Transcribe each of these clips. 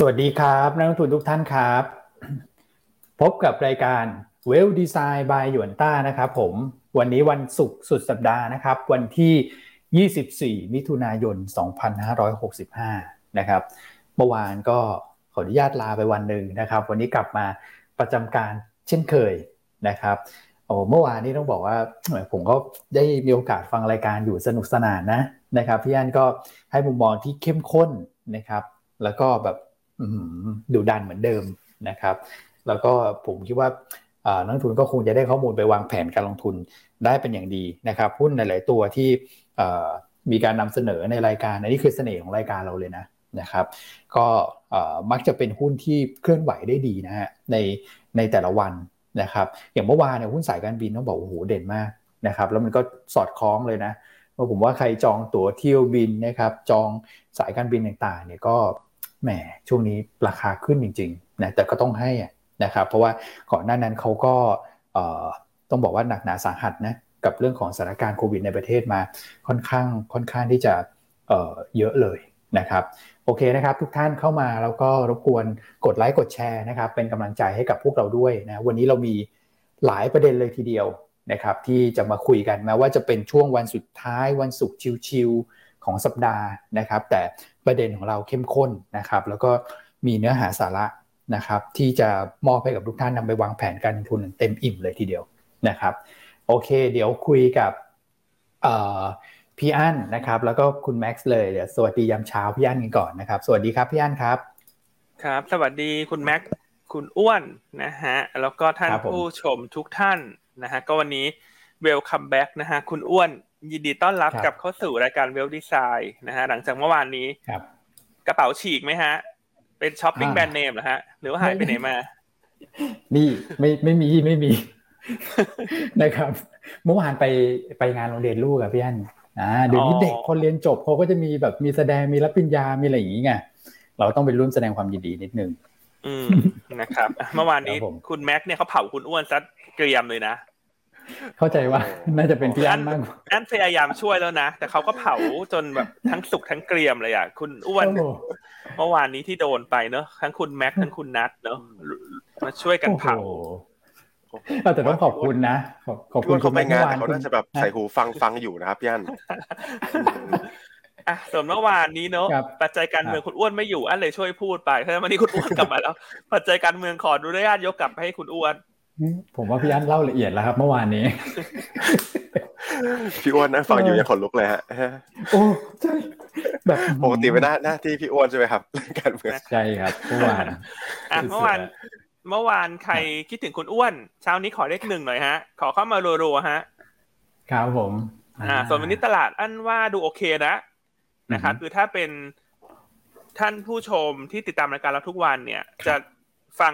สวัสดีครับนักลงทุนทุกท่านครับ พบกับรายการเวลดีไซน์บายหยวนต้านะครับผมวันนี้วันศุกร์สุดสัปดาห์นะครับ วันที่ 24 มิถุนายน 2565 นะครับเมื่อวานก็ขออนุญาตลาไปวันหนึ่งนะครับ วันนี้กลับมาประจำการเช่นเคยนะครับโอ้เมื่อวานนี้ต้องบอกว่าผมก็ได้มีโอกาสฟังรายการอยู่สนุกสนานนะนะครับพี่อันก็ให้มุมมองที่เข้มข้นนะครับ แล้วก็แบบ ดูดันเหมือนเดิมนะครับ แล้วก็ผมคิดว่านักทุนก็คงจะได้ข้อมูลไปวางแผนการลงทุนได้เป็นอย่างดีนะครับหุ้นหลาย ๆ ตัวที่มีการนำเสนอในรายการอันนี้คือเสน่ห์ของรายการเราเลยนะนะครับ ก็มักจะเป็นหุ้นที่เคลื่อนไหวได้ดีนะฮะในในแต่ละวันนะครับ อย่างเมื่อวานเนี่ยหุ้นสายการบินต้องบอกโอ้โหเด่นมากนะครับแล้วมันก็สอดคล้องเลยนะว่าผมว่าใครจองตั๋วเที่ยวบินนะครับจองสายการบินต่าง ๆ เนี่ยก็ แหมช่วงนี้ราคาขึ้นจริงๆนะแต่ก็ต้องให้นะครับเพราะว่าก่อนหน้านั้นเขาก็ต้องบอกว่าหนักหนาสาหัสนะกับเรื่องของสถานการณ์โควิดในประเทศมาค่อนข้างค่อนข้างที่จะเเยอะเลยนะครับโอเคนะครับ ทุกท่านเข้ามาแล้วก็รบกวนกดไลค์กดแชร์นะครับ เป็นกำลังใจให้กับพวกเราด้วยนะวันนี้เรามีหลายประเด็นเลยทีเดียวนะครับที่จะมาคุยกันแม้ว่าจะเป็นช่วงวันสุดท้ายวันศุกร์ชิวๆ ของสัปดาห์นะครับ แต่ประเด็นของเราเข้มข้นนะครับ แล้วก็มีเนื้อหาสาระนะครับ ที่จะมอบให้กับทุกท่านนำไปวางแผนการลงทุนเต็มอิ่มเลยทีเดียวนะครับ โอเค เดี๋ยวคุยกับพี่อั้นนะครับ แล้วก็คุณแม็กซ์เลยเดี๋ยวสวัสดียามเช้าพี่อั้นกันก่อนนะครับ สวัสดีครับพี่อั้นครับ ครับ สวัสดีคุณแม็กซ์คุณอ้วนนะฮะแล้วก็ท่านผู้ชมทุกท่านนะฮะก็วันนี้ welcome back นะฮะคุณอ้วนยินดีต้อนรับกลับเข้าสู่รายการ Wealth Design นะฮะหลังจากเมื่อวานนี้กระเป๋าฉีกไหมฮะ เป็นช้อปปิ้งแบรนด์เนมเหรอฮะ หรือว่าหายไปไหนมา นี่ไม่ไม่มีไม่มีนะครับ เมื่อวานไปไปงานโรงเรียนลูกอะพี่อันอ่าเดี๋ยวนี้เด็กคนเรียนจบเขาก็จะมีแบบมีแสดงมีรับปริญญา มีอะไรอย่างงี้ไงเราต้องไปร่วมแสดงความยินดีนิดนึง อืมนะครับ เมื่อวานนี้คุณแม็กเนี่ยเขาเผาคุณอ้วนซัดเกรียมเลยนะ เข้าใจว่าน่าจะเป็นพี่อันมากอันพยายามช่วยแล้วนะ แต่เขาก็เผาจนแบบทั้งสุกทั้งเกรียมเลยอะคุณอ้วนเมื่อวานนี้ที่โดนไปเนอะทั้งคุณแม็กทั้งคุณนัทเนอะมาช่วยกันเผาแต่ต้องขอบคุณนะขอบคุณเขาไปงานแต่เขาน่าจะแบบใส่หูฟังฟังอยู่นะครับพี่อันอะส่วนเมื่อวานนี้เนอะปัจจัยการเมืองคุณอ้วนไม่อยู่อันเลยช่วยพูดไปเพราะวันนี้คุณอ้วนกลับมาแล้ว ปัจจัยการเมืองขอดูได้ญาตยกกลับให้คุณอ้วน ผมว่าพี่อั้นเล่าละเอียดแล้วครับเมื่อวานนี้ พี่อ้วนนั่งฟังอยู่ยังขนลุกเลยฮะโอ้ใช่แบบปกติไม่ได้หน้าที่พี่อ้วนใช่ไหมครับการเมืองใช่ครับเมื่อวานอะเมื่อวานเมื่อวานใครคิดถึงคุณอ้วนเช้านี้ขอเลขหนึ่งหน่อยฮะ ขอเข้ามารัวๆฮะครับผม อ่า ส่วนวันนี้ตลาดอันว่าดูโอเคนะนะครับคือถ้าเป็นท่านผู้ชมที่ติดตามรายการเราทุกวันเนี่ย จะฟัง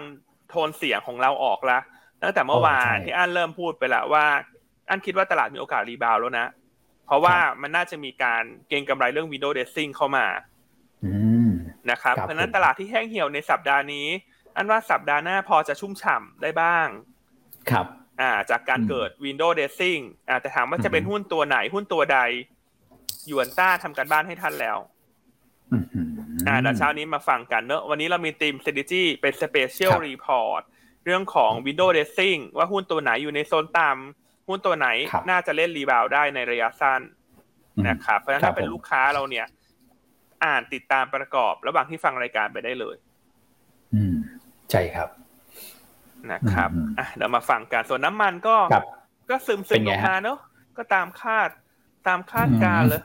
โทนเสียงของเราออกละ ตั้งแต่เมื่อวานที่อันเริ่มพูดไปแล้วว่า อันคิดว่าตลาดมีโอกาสรีบาวแล้วนะ เพราะว่ามันน่าจะมีการเก็งกำไรเรื่องวินโดว์เดซซิ่งเข้ามานะครับเพราะนั้นตลาดที่แห้งเหี่ยวในสัปดาห์นี้ อันว่าสัปดาห์หน้าพอจะชุ่มฉ่าได้บ้าง ครับ อ่า จากการเกิดวินโดว์เดซซิ่งอ่าแต่ถามว่าจะเป็นหุ้นตัวไหนหุ้นตัวใดยวนต้าทำการบ้านให้ท่านแล้วอ่าเดี๋ยวเช้านี้มาฟังกันเนอะวันนี้เรามีทีม strategy เป็น special report เรื่องของ window dressing ว่าหุ้นตัวไหนอยู่ในโซนต่ำหุ้นตัวไหนน่าจะเล่นรีบาวได้ในระยะสั้นนะครับเพราะฉะนั้นถ้าเป็นลูกค้าเราเนี่ย อ่านติดตามประกอบ ระหว่างที่ฟังรายการไปได้เลย อืมใช่ครับนะครับอะเดี๋ยวมาฟังกันส่วนน้ำมันก็ก็ซึมซึมลงมาเนอะก็ตามคาดตามคาดการเลย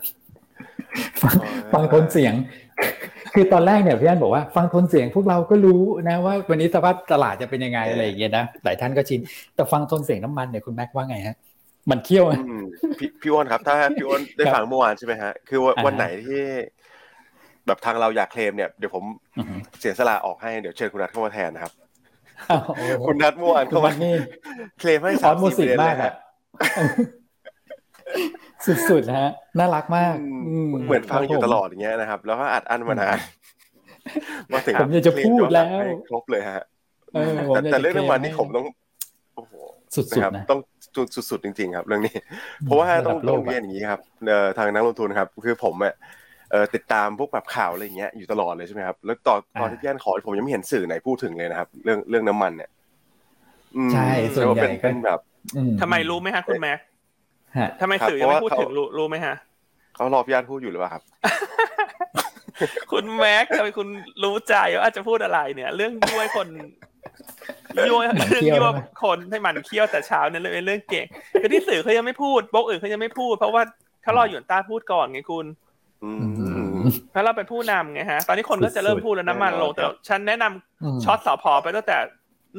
ฟังทนเสียง คือตอนแรกเนี่ยพี่อันบอกว่าฟังทนเสียงพวกเราก็รู้นะว่าวันนี้สภาพตลาดจะเป็นยังไงอะไรอย่างเงี้ยนะหลายท่านก็ชินแต่ฟังทนเสียงน้ำมันเนี่ยคุณแม็กว่าไงฮะมันเที่ยวพี่พี่อ้นครับ ถ้าพี่อ้นได้ฟังเมื่อวานใช่ไหมฮะคือวันไหนที่แบบทางเราอยากเคลมเนี่ยเดี๋ยวผมเสียสละออกให้เดี๋ยวเชิญคุณนัทเข้ามาแทนนะครับคุณนัทเมื่อวานเข้ามาเคลมให้สามสิบเดือนเลยครับ สุดๆนะฮะ น่ารักมาก เหมือนฟังอยู่ตลอดอย่างเงี้ยนะครับ แล้วก็อัดอั้นมานานมาถึงผมจะพูดแล้วครบเลยฮะแต่เรื่องน้ำมันนี่ผมต้องโอ้โหสุดๆนะต้องสุดๆจริง ๆ ครับ เรื่องนี้ เพราะว่าต้องต้องเรียนอย่างนี้ครับทางนักลงทุนครับคือผมอะเอ่อติดตามพวกแบบข่าวอะไรเงี้ยอยู่ตลอดเลยใช่ไหมครับ แล้วตอนตอนที่พี่อันขอผมยังไม่เห็นสื่อไหนพูดถึงเลยนะครับ เรื่องเรื่องน้ำมันเนี่ยใช่ส่วนใหญ่ก็แบบทำไมรู้ไหมฮะคุณแม็ก ทำไมสื่อยังไม่พูดถึงรู้รู้ไหมฮะเขารอพี่อันพูดอยู่หรือเปล่าครับ คุณแม็กทำไมคุณรู้ใจว่าอาจจะพูดอะไรเนี่ย เรื่องย้วยคนย้วยเรื่องย้วยคนให้มันเคี้ยวแต่เช้าเนี่ยเป็นเรื่องเก่งคือที่สื่อเขายังไม่พูดโบรกอื่นเขายังไม่พูด เพราะว่าเขารอหยวนต้าพูดก่อนไงคุณเพราะเราเป็นผู้นำไงฮะ ตอนนี้คนก็จะเริ่มพูดแล้วน้ำมันลงแต่ฉันแนะนำ short สอพอไปตั้งแต่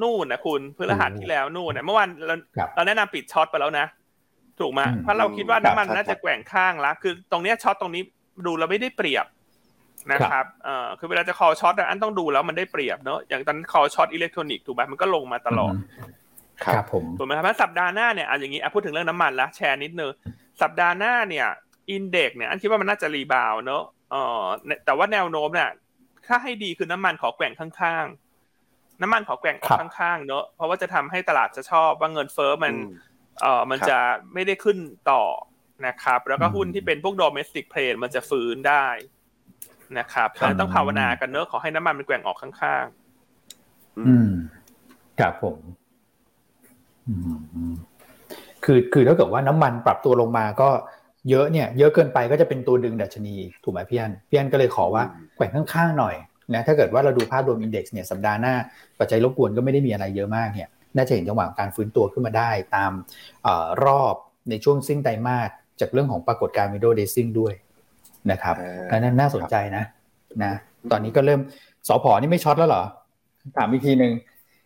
นู่นนะคุณพฤหัสที่แล้วนู่นนะเมื่อวานเราเราแนะนำปิด short ไปแล้วนะ ถูกไหมเพราะเราคิดว่าน้ำมันน่าจะแกว่งข้างละคือตรงนี้ short ตรงนี้ดูเราไม่ได้เปรียบนะครับเอ่อคือเวลาจะ call short อันต้องดูแล้วมันได้เปรียบเนอะอย่างตอน call short อิเล็กทรอนิกส์ถูกไหมมันก็ลงมาตลอดครับผมถูกไหมครับสัปดาห์หน้าเนี่ยอะอย่างนี้อะพูดถึงเรื่องน้ำมันละแชร์นิดนึงสัปดาห์หน้าเนี่ย index เนี่ยอันคิดว่ามันน่าจะ rebound เนอะเอ่อแต่ว่าแนวโน้มเนี่ยถ้าให้ดีคือน้ำมันขอแกว่งข้างๆ น้ำมันขอแกว่งข้างๆเนอะเพราะว่าจะทำให้ตลาดจะชอบว่าเงินเฟ้อมัน เอ่อมันจะไม่ได้ขึ้นต่อนะครับ แล้วก็หุ้นที่เป็นพวก domestic play มันจะฟื้นได้นะครับดังนั้นต้องภาวนากันเนอะขอให้น้ำมันมันแกว่งออกข้างๆ อืมครับผมคือคือถ้าเกิดว่าน้ำมันปรับตัวลงมาก็เยอะเนี่ย เยอะเกินไปก็จะเป็นตัวดึงดัชนี ถูกไหมพี่อันพี่อันก็เลยขอว่าแกว่งข้างๆหน่อยนะถ้าเกิดว่าเราดูภาพรวมอินเด็กซ์เนี่ยสัปดาห์หน้าปัจจัยรบกวนก็ไม่ได้มีอะไรเยอะมากเนี่ย น่าจะเห็นจังหวะการฟื้นตัวขึ้นมาได้ตามอรอบในช่วงสิ้นไตรมาสจากเรื่องของปรากฏการณ์วิดโอเดซิ่งด้วยนะครับนั่นน่าสนใจนะนะ ตอนนี้ก็เริ่มสอพอนี่ไม่ช็อตแล้วเหรอ ถามอีกทีหนึ่ง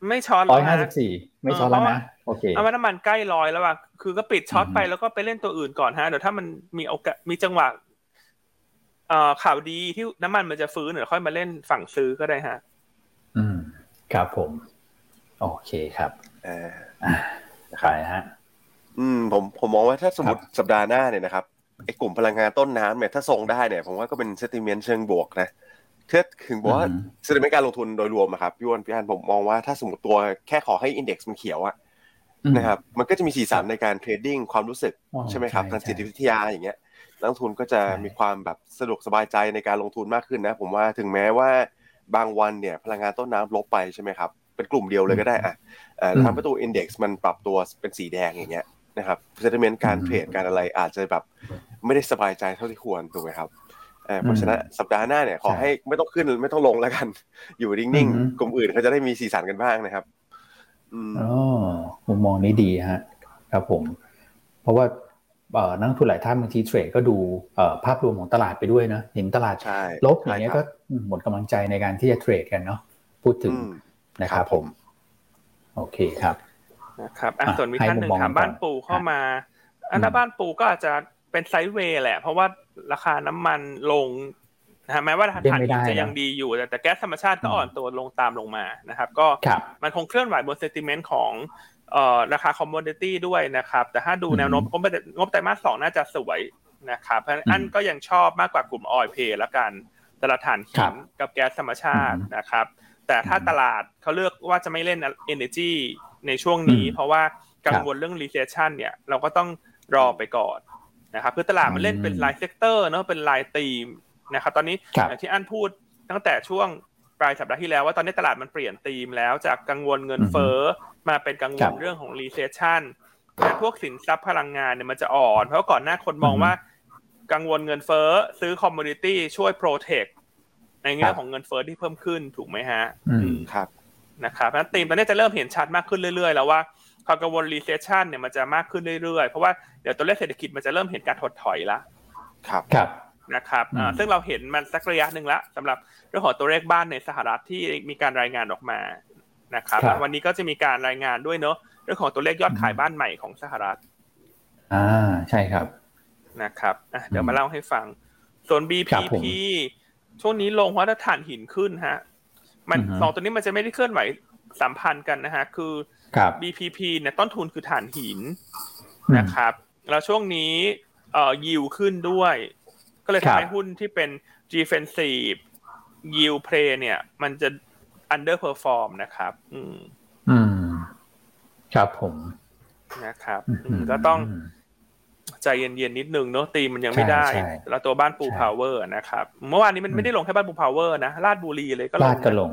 ไม่ช็อตร้อยห้าสิบสี่ไม่ช็อตแล้วนะโอเคเอาว่าน้ำมันใกล้ร้อยแล้วว่ะคือก็ปิดช็อตไปแล้วก็ไปเล่นตัวอื่นก่อนฮะเดี๋ยวถ้ามันมีโอกาสมีจังหวะเอ่อข่าวดีที่น้ำมันมันจะฟื้นเดี๋ยวค่อยมาเล่นฝั่งซื้อก็ได้ฮะ อืมครับผม โอเคครับเออขายฮะอืมผมผมมองว่าถ้าสมมติสัปดาห์หน้าเนี่ยนะครับไอ้กลุ่มพลังงานต้นน้ำเนี่ยถ้าทรงได้เนี่ยผมว่าก็เป็น sentiment เชิงบวกนะเทีถึงบอกว่า sentiment การลงทุนโดยรวมอะครับพี่อ้วนพี่อันผมมองว่าถ้าสมมติตัวแค่ขอให้ index มันเขียวอะนะครับมันก็จะมีสีสันในการ trading ความรู้สึกใช่ไหมครับทางจิตวิทยาอย่างเงี้ยนักลงทุนก็จะมีความแบบสะดวกสบายใจในการลงทุนมากขึ้นนะ ผมว่าถึงแม้ว่าบางวันเนี่ยพลังงานต้นน้ำลบไปใช่ไหมครับ เป็นกลุ่มเดียวเลยก็ได้อะทำให้ตัว index มันปรับตัวเป็นสีแดงอย่างเงี้ยนะครับเซติเมนต์การเทรดการอะไรอาจจะแบบไม่ได้สบายใจเท่าที่ควรถูกไหมครับเพราะฉะนั้นสัปดาห์หน้าเนี่ยขอให้ไม่ต้องขึ้นไม่ต้องลงแล้วกัน อยู่นิ่งๆกลุ่มอื่นเขาจะได้มีสีสันกันบ้างนะครับอ๋อมุมมองนี้ดีฮะครับผม เพราะว่านักทุนหลายท่านบางทีเทรดก็ดูภาพรวมของตลาดไปด้วยนะเห็นตลาดลบอย่างเงี้ยก็หมดกำลังใจในการที่จะเทรดกันเนาะพูดถึง นะครับผม โอเคครับนะครับอะส่วนมีท่านหนึ่งถามบ้านปูเข้ามา อันนั้นบ้านปูก็อาจจะเป็น sideway แหละ เพราะว่าราคาน้ำมันลงนะฮะแม้ว่าถ่านหินจะยังดีอยู่ แต่แก๊สธรรมชาติก็อ่อนตัวลงตามลงมานะครับ ก็มันคงเคลื่อนไหวบน sentiment ของราคา commodity ด้วยนะครับ แต่ถ้าดูแนวโน้มงบไตรมาสสองน่าจะสวยนะครับเพราะฉะนั้นอันก็ยังชอบมากกว่ากลุ่มออยเพย์ละกันตลาดถ่านหินกับแก๊สธรรมชาตินะครับ แต่ถ้าตลาดเขาเลือกว่าจะไม่เล่น Energy ในช่วงนี้ เพราะว่ากังวลเรื่อง recession เนี่ยเราก็ต้องรอไปก่อนนะครับคือตลาดมันเล่นเป็นราย sector เนาะเป็นรายธีมนะครับตอนนี้อย่างที่อันพูดตั้งแต่ช่วงปลายสัปดาห์ที่แล้วว่าตอนนี้ตลาดมันเปลี่ยนธีมแล้วจากกังวลเงินเฟ้อมาเป็นกังวลเรื่องของ recession แต่พวกสินทรัพย์พลังงานเนี่ยมันจะอ่อน เพราะก่อนหน้าคนมองว่ากังวลเงินเฟ้อซื้อ commodity ช่วย protect ในแง่ของเงินเฟ้อที่เพิ่มขึ้นถูกไหมฮะครับนะครับเพราะธีมตอนนี้จะเริ่มเห็นชัดมากขึ้นเรื่อยๆ แล้วว่าความกังวล recession เนี่ยมันจะมากขึ้นเรื่อยๆ เพราะว่าเดี๋ยวตัวเลขเศรษฐกิจมันจะเริ่มเห็นการถดถอยละครับครับนะครับซึ่งเราเห็นมันสักระยะหนึ่งละสำหรับเรื่องของตัวเลขบ้านในสหรัฐที่มีการรายงานออกมานะครับ วันนี้ก็จะมีการรายงานด้วยเนาะเรื่องของตัวเลขยอดขายบ้านใหม่ของสหรัฐ อ่าใช่ครับนะครับเดี๋ยวมาเล่าให้ฟัง ส่วน BPP ช่วงนี้ลงเพราะถ้าถ่านหินขึ้นฮะ มันสองตัวนี้มันจะไม่ได้เคลื่อนไหวสัมพันธ์กันนะฮะ คือ BPP เนี่ยต้นทุนคือถ่านหินนะครับ แล้วช่วงนี้เอ่อยิวขึ้นด้วย ก็เลยทำให้หุ้นที่เป็น defensive yield play เนี่ย มันจะ underperform นะครับ อืม อืม ครับผมนะครับก็ต้อง ใจเย็นๆนิดนึงเนาะธีมมันยังไม่ได้ แล้วตัวบ้านปูพาวเวอร์นะครับเมื่อวานนี้มันไม่ได้ลงแค่บ้านปูพาวเวอร์นะราชบุรีเลยก็ลงราชก็ลง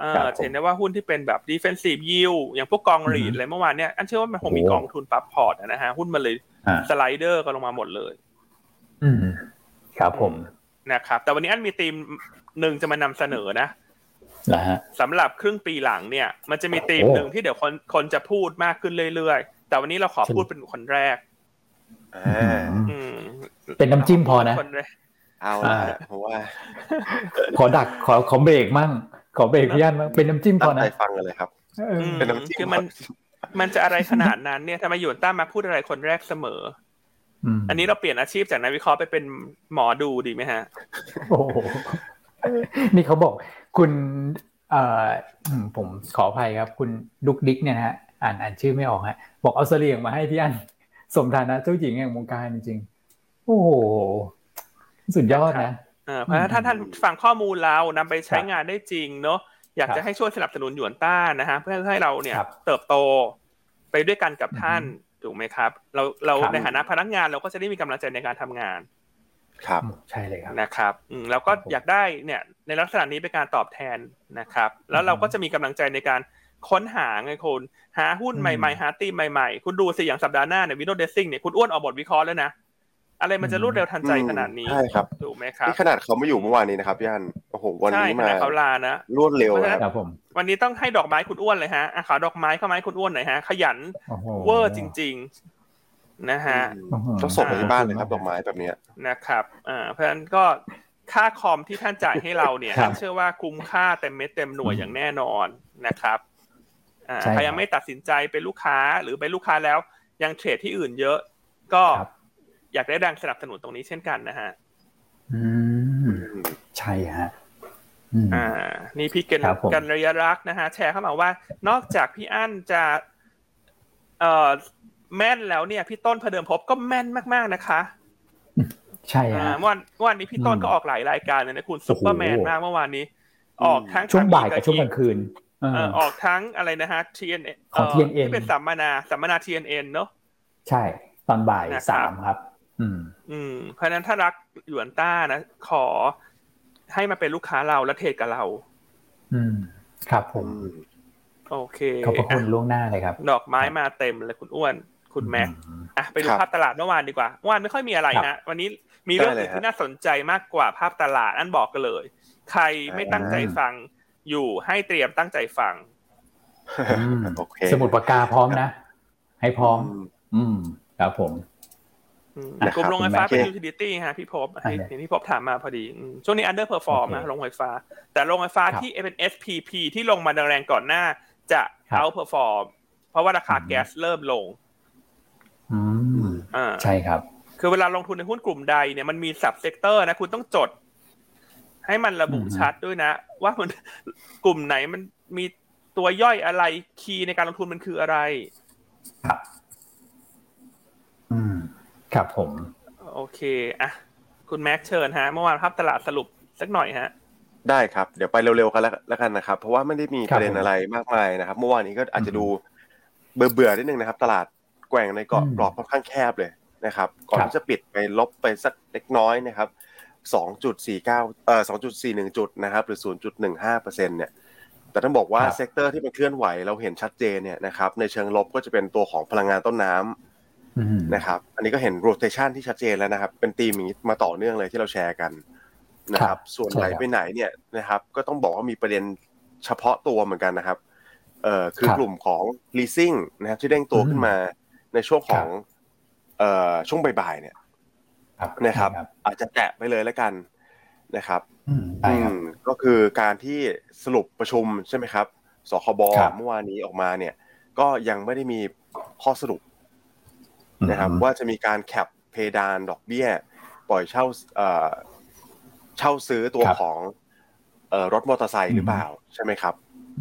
เออเห็นได้ว่าหุ้นที่เป็นแบบ defensive yield อย่างพวกกอง REIT อะไรเมื่อวานเนี้ยอันเชื่อว่ามันคงมีกองทุนปรับพอร์ตนะฮะหุ้นมันเลยสไล เออก็ลงมาหมดเลย อืมครับผมนะครับ แต่วันนี้อันมีธีมหนึ่งจะมานำเสนอนะนะฮะสำหรับครึ่งปีหลังเนี่ย มันจะมีธีมหนึ่งที่เดี๋ยวคนคนจะพูดมากขึ้นเรื่อยๆ แต่วันนี้เราขอพูดเป็นคนแรกอ่าอืม เป็นน้ำจิ้มพอนะคนแรกเอาละเพราะว่า ขอดักขอขอเบรกมั่ง ขอเบรกพี่ยันมั่งเป็นน้ำจิ้มพตั้องนะใจฟังกันเลยครับเอออืมเป็นน้ำจิ้มคือมัน มันจะอะไรขนาดนั้นเนี่ยทำไมหยวนต้ามาพูดอะไรคนแรกเสมอมอันนี้เราเปลี่ยนอาชีพจากนักวิเคราะห์ไปเป็นหมอดูดีไหมฮะ โอ้โหนี่เขาบอก คุณเอ่ออืมผมขออภัยครับ คุณดุกดิกเนี่ยนะฮะอ่านอ่านชื่อไม่ออกฮะ บอกเอาเสลียงมาให้พี่อัน สมฐานะเจ้าหญิงแห่งวงการจริงๆโอ้โหสุดยอดนะเออเพราะฉะนั้นถ้าท่านฟังข้อมูลเรานำไปใช้ครับงานได้จริงเนาะอยากครับจะให้ช่วยสนับสนุนหยวนต้านะฮะเพื่อให้เราเนี่ยครับเติบโตไปด้วยกันกับท่านถูกไหมครับ เราเราครับในฐานะพนักงานเราก็จะได้มีกำลังใจในการทำงาน ครับอืมใช่เลยครับนะครับอืมแล้วก็ครับผมอยากได้เนี่ยในลักษณะนี้เป็นการตอบแทนนะครับ แล้วเราอืมก็จะมีกำลังใจในการ ค้นหาไงคุณหาหุ้นอืมใหม่ๆ หาตีมใหม่ๆ คุณดูสิอย่างสัปดาห์หน้าเนี่ยวินโดว์เดซซิ่งเนี่ยคุณอ้วนออกบทวิเคราะห์แล้วนะอะไรมันจะรวดเร็วทันใจขนาดนี้ใช่ครับถูกไหมครับนี่ขนาดเขาไม่อยู่เมื่อวานนี้นะครับพี่อันโอ้โหวันใช่นี้ขมานาดเขาลานะรวดเร็วเพราะฉะนะนั้นครับผมวันนี้ต้องให้ดอกไม้คุณอ้วนเลยฮะอะขอดอกไม้เข้ามาให้คุณอ้วนหน่อยฮะ ขยันโอ้โหเวอร์จริง ๆ นะฮะอืมโอ้โหต้องส่งไปที่บ้านเลยครับดอกไม้แบบเนี้ยนะครับอ่าเพราะฉะนั้นก็ค่าคอมที่ท่านจ่ายให้เราเนี่ยครับเชื่อว่าคุ้มค่าเต็มเม็ดเต็มหน่วยอย่างแน่นอนนะครับอ่า ใช่ครับใครยังไม่ตัดสินใจเป็นลูกค้าหรือเป็นลูกค้าแล้วยังเทรดที่อื่นเยอะ ก็ครับอยากได้แรงสนับสนุนตรงนี้เช่นกันนะฮะอืมใช่ฮะอืมอ่า นี่พี่เกณครับผมกันระยะรักนะฮะแชร์เข้ามาว่า นอกจากพี่อั้นจะเอ่อแม่นแล้วเนี่ย พี่ต้นพเดิมพบก็แม่นมาก ๆนะคะ ใช่อ่าฮะเมื่อวันเมื่อวานนี้พี่ต้นอืมก็ออกหลายรายการเลยนะคุณซุปเปอร์แมนโอ้โหมากเมื่อวานนี้ ออกทั้งช่วงบ่ายกับทช่วงกลางคืนเออเอ่อออกทั้งอะไรนะฮะ TNN ของเ TNN ที่เป็นสัมมนาสัมมนา TNN เนอะใช่ตอนบ่ายนะครับสามครับ อืม อืม เพราะฉะนั้นถ้ารักหยวนต้านะขอให้มาเป็นลูกค้าเราและเทรดกับเรา อืม ครับผมอืมโอเคขอบพระคุณอะล่วงหน้าเลยครับ ดอกไม้มาเต็มเลยคุณอ้วน คุณแม็กอืมอะไปดูครับภาพตลาดเมื่อวานดีกว่าเมื่อวานไม่ค่อยมีอะไรครับฮะวันนี้มีเรื่องได้เลยอื่นที่ฮะน่าสนใจมากกว่าภาพตลาดอันบอกกันเลย ใครไม่ตั้งใจฟัง อยู่ให้เตรียมตั้งใจฟังอืมโอเคสมุดปากกาพร้อมนะ ให้พร้อม อืมอืมครับผมอืมนะครับกลุ่มโรงไฟฟ้าคุณแม็กเป็น utility ฮะพี่พบอ่าเห็นพี่พบถามมาพอดีอืมช่วงนี้ underperform โอเคนะโรงไฟฟ้า แต่โรงไฟฟ้าครับที่เป็น SPP ที่ลงมาแรงๆก่อนหน้า จะครับ outperform เพราะว่าราคาอืมแก๊สเริ่มลงอืมอ่าใช่ครับ คือเวลาลงทุนในหุ้นกลุ่มใดเนี่ยมันมี sub sector นะคุณต้องจด ให้มันระบุอืมชัดด้วยนะ ว่ามันกลุ่มไหนมันมีตัวย่อยอะไรคีย์ในการลงทุนมันคืออะไร ครับ อืม ครับผม โอเคอะคุณแม็กเชิญฮะ เมื่อวานภาพตลาดสรุปสักหน่อยฮะ ได้ครับ เดี๋ยวไปเร็วๆกันแล้วแล้วกันนะครับ เพราะว่าไม่ได้มีครัปบระเด็นผมอะไรมากมายนะครับ เมื่อวานนี้ก็อาจจะอืมดูเบื่อๆนิดนึงนะครับ ตลาดแกว่งในกรอบอืมกรอบค่อนข้างแคบเลยนะครับ ก่อนครับที่จะปิดไปลบไปสักเล็กน้อยนะครับ 2.49เอ่อ2.41 จุดนะครับหรือ 0.15เปอร์เซ็นต์เนี่ยแต่ต้องบอกว่าครับเซกเตอร์ที่มันเคลื่อนไหวเราเห็นชัดเจนเนี่ยนะครับในเชิงลบก็จะเป็นตัวของพลังงานต้นน้ำอืมนะครับอันนี้ก็เห็น rotation ที่ชัดเจนแล้วนะครับ เป็นธีมอย่างนี้มาต่อเนื่องเลยที่เราแชร์กันนะคครัรับบส่วนใช่ไหลครับไปไหนเนี่ยนะครับก็ต้องบอกว่ามีประเด็นเฉพาะตัวเหมือนกันนะครับเอ่อคือครับกลุ่มของ leasing นะครับที่เด้งตัวขึ้นมาในช่วงของครับเอ่อช่วงบ่ายๆเนี่ยครับ นะครับใช่อาจจะแตะไปเลยแล้วกันนะครับอืมใช่ครับอืมก็คือการที่สรุปประชุมใช่ไหมครับสคบครับเมื่อวานนี้ออกมาเนี่ย ก็ยังไม่ได้มีข้อสรุปนะครับ ว่าจะมีการแคปเพดานดอกเบี้ย ปล่อยเช่าเอ่อเช่าซื้อตัวครับของเอ่อรถมอเตอร์ไซค์หรือเปล่าใช่ไหมครับ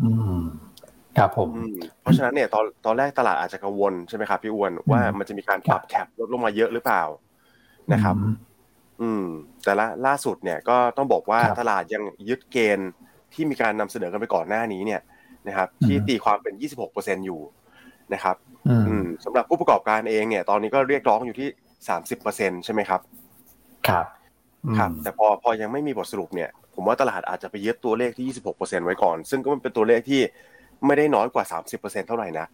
อืมครับผมอืมเพราะฉะนั้นเนี่ยตอนตอนแรกตลาดอาจจะกังวลใช่ไหมครับพี่อ้วนว่ามันจะมีการปรับแคปลดลงมาเยอะหรือเปล่า นะครับอืมอืม แต่ละล่าสุดเนี่ยก็ต้องบอกว่าครับตลาดยังยึดเกณฑ์ที่มีการนำเสนอกันไปก่อนหน้านี้เนี่ยนะครับอืมที่ตีความเป็น 26%อยู่นะครับอืมอืมสำหรับผู้ประกอบการเองเนี่ย ตอนนี้ก็เรียกร้องอยู่ที่สามสิบเปอร์เซ็นใช่ไหมครับ ครับ ครับ แต่พอพอยังไม่มีบทสรุปเนี่ย ผมว่าตลาดอาจจะไปยึดตัวเลขที่ยี่สิบหกเปอร์เซ็นไว้ก่อน ซึ่งก็เป็นตัวเลขที่ไม่ได้น้อยกว่าสามสิบเปอร์เซ็นเท่าไหร่นะ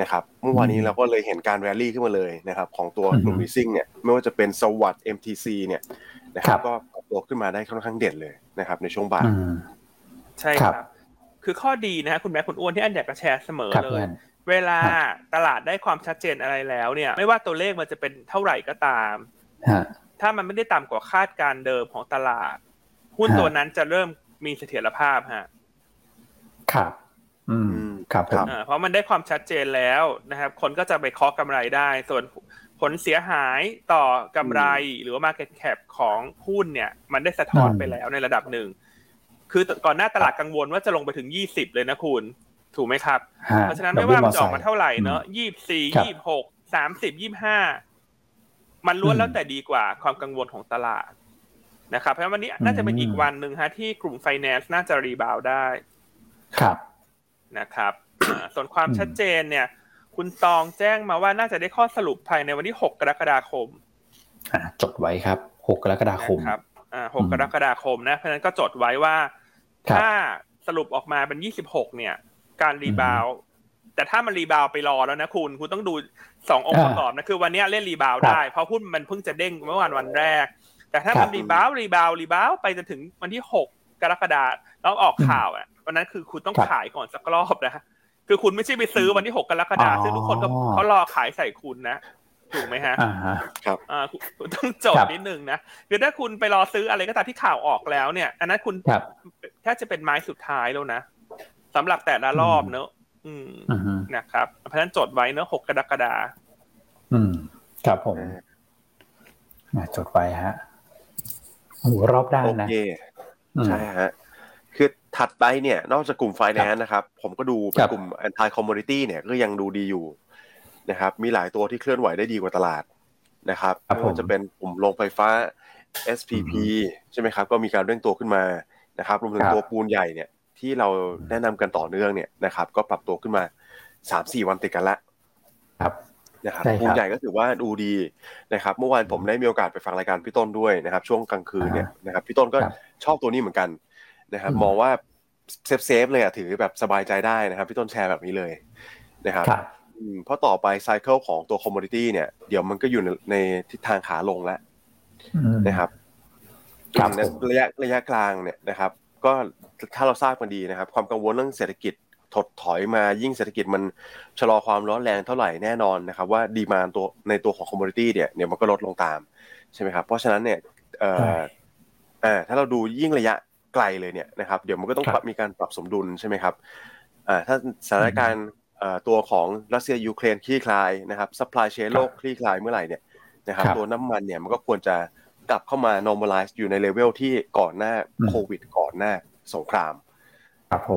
นะครับเมื่อวานนี้เราก็เลยเห็นการแรลลี่ขึ้นมาเลยนะครับของตัวกลุ่ม leasing เนี่ยไม่ว่าจะเป็นสวัสด์ MTC เนี่ยนะครับก็ปรับตัวขึ้นมาได้ค่อนข้างเด่นเลยนะครับในช่วงบ่ายใช่ครับ คือข้อดีนะคุณแม่คุณอ้วนที่อันอยากจะแชร์เสมอเลย เวลาตลาดได้ความชัดเจนอะไรแล้วเนี่ย ไม่ว่าตัวเลขมันจะเป็นเท่าไหร่ก็ตามถ้ามันไม่ได้ต่ำกว่าคาดการเดิมของตลาด หุ้นตัวนั้นจะเริ่มมีเสถียรภาพฮะครับ อืมครับผมเพราะมันได้ความชัดเจนแล้วนะครับ คนก็จะไปเคาะกำไรได้ ส่วนผลเสียหายต่อกำไรหรือว่า market cap ของหุ้นเนี่ย มันได้สะท้อนไปแล้วในระดับหนึ่ง คือก่อนหน้าตลาดกังวลว่าจะลงไปถึงยี่สิบเลยนะคุณ ถูกไหมครับ เพราะฉะนั้นไม่ว่ามันจะออกมาเท่าไหร่เนอะยี่สี่ยี่หกสามสิบยี่ห้ามันล้วนแล้วแต่ดีกว่าความกังวลของตลาดนะครับ เพราะวันนี้น่าจะเป็นอีกวันหนึ่งฮะที่กลุ่มไฟแนนซ์น่าจะ rebound ได้ ครับ นะครับส่วนความชัดเจนเนี่ย คุณตองแจ้งมาว่าน่าจะได้ข้อสรุปภายในวันที่หกกรกฎาคมจดไว้ครับหกกรกฎาคมครับอ่าหกกรกฎาคมนะเพราะฉะนั้นก็จดไว้ว่า ถ้าสรุปออกมาเป็นยี่สิบหกเนี่ย การ reboundแต่ถ้ามัน rebound ไปรอแล้วนะคุณ คุณต้องดูสององค์ประกอบนะคือวันนี้เล่น rebound ได้ เพราะหุ้นมันเพิ่งจะเด้งเมื่อวันวันแรก แต่ถ้ามัน rebound rebound rebound ไปจนถึงวันที่หกกรกฎาแล้วออกข่าวอะ วันนั้นคือคุณต้องขายก่อนสักรอบนะคือคุณไม่ใช่ไปซื้อวันที่หกกรกฎาซึ่งทุกคนก็เขารอขายใส่คุณนะถูกไหมฮะอ่าฮะครับอ่าคุณต้องจดนิดนึงนะคือถ้าคุณไปรอซื้ออะไรก็ตามที่ข่าวออกแล้วเนี่ย อันนั้นคุณแค่จะเป็นไม้สุดท้ายแล้วนะสำหรับแต่ละรอบเนอะอืมนะครับเพราะฉะนั้นจดไว้เนอะหกกรกฎาอืม ครับผมจดไว้ฮะโอ้รอบด้านนะโอเคใช่ฮะคือ ถัดไปเนี่ย นอกจากกลุ่มไฟแนนซ์นะครับ ผมก็ดูเป็นกลุ่ม anti commodity เนี่ยก็ยังดูดีอยู่นะครับ มีหลายตัวที่เคลื่อนไหวได้ดีกว่าตลาดนะครับไม่ว่าจะเป็นกลุ่มโรงไฟฟ้า SPP ใช่ไหมครับ ก็มีการเร่งตัวขึ้นมานะครับรวมถึงตัวปูนใหญ่เนี่ย ที่เราแนะนำกันต่อเนื่องเนี่ยนะครับ ก็ปรับตัวขึ้นมาสามสี่วันติดกันละครับนะครับปูนใหญ่ก็ถือว่าดูดีนะครับ เมื่อวานผมได้มีโอกาสไปฟังรายการพี่ต้นด้วยนะครับ ช่วงกลางคืนเนี่ยนะครับ พี่ต้นก็ชอบตัวนี้เหมือนกัน นะครับมองว่า safe safe เลยอะถือแบบสบายใจได้นะครับพี่ต้นแชร์แบบนี้เลยนะครับเพราะต่อไป cycle ของตัว commodity เนี่ยเดี๋ยวมันก็อยู่ในทิศทางขาลงแล้วนะครับในระยะระยะกลางเนี่ยนะครับ ก็ถ้าเราทราบกันดีนะครับ ความกังวลเรื่องเศรษฐกิจถดถอยมายิ่งเศรษฐกิจมันชะลอความร้อนแรงเท่าไหร่แน่นอนนะครับ ว่า demand ตัวในตัวของ commodity เนี่ยเดี๋ยวมันก็ลดลงตามใช่ไหมครับเพราะฉะนั้นเนี่ยเอ่ออ่าถ้าเราดูยิ่งระยะ ไกลเลยเนี่ยนะครับเดี๋ยวมันก็ต้องมีการปรับสมดุลใช่ไหมครับอ่าถ้าสถานการณ์ตัวของรัสเซียยูเครนคลี่คลายนะครับ supply chain โลกคลี่คลายเมื่อไหร่เนี่ยนะครับตัวน้ำมันเนี่ยมันก็ควรจะกลับเข้ามา normalize อยู่ในเลเวลที่ก่อนหน้าโควิด ก่อนหน้าสงคราม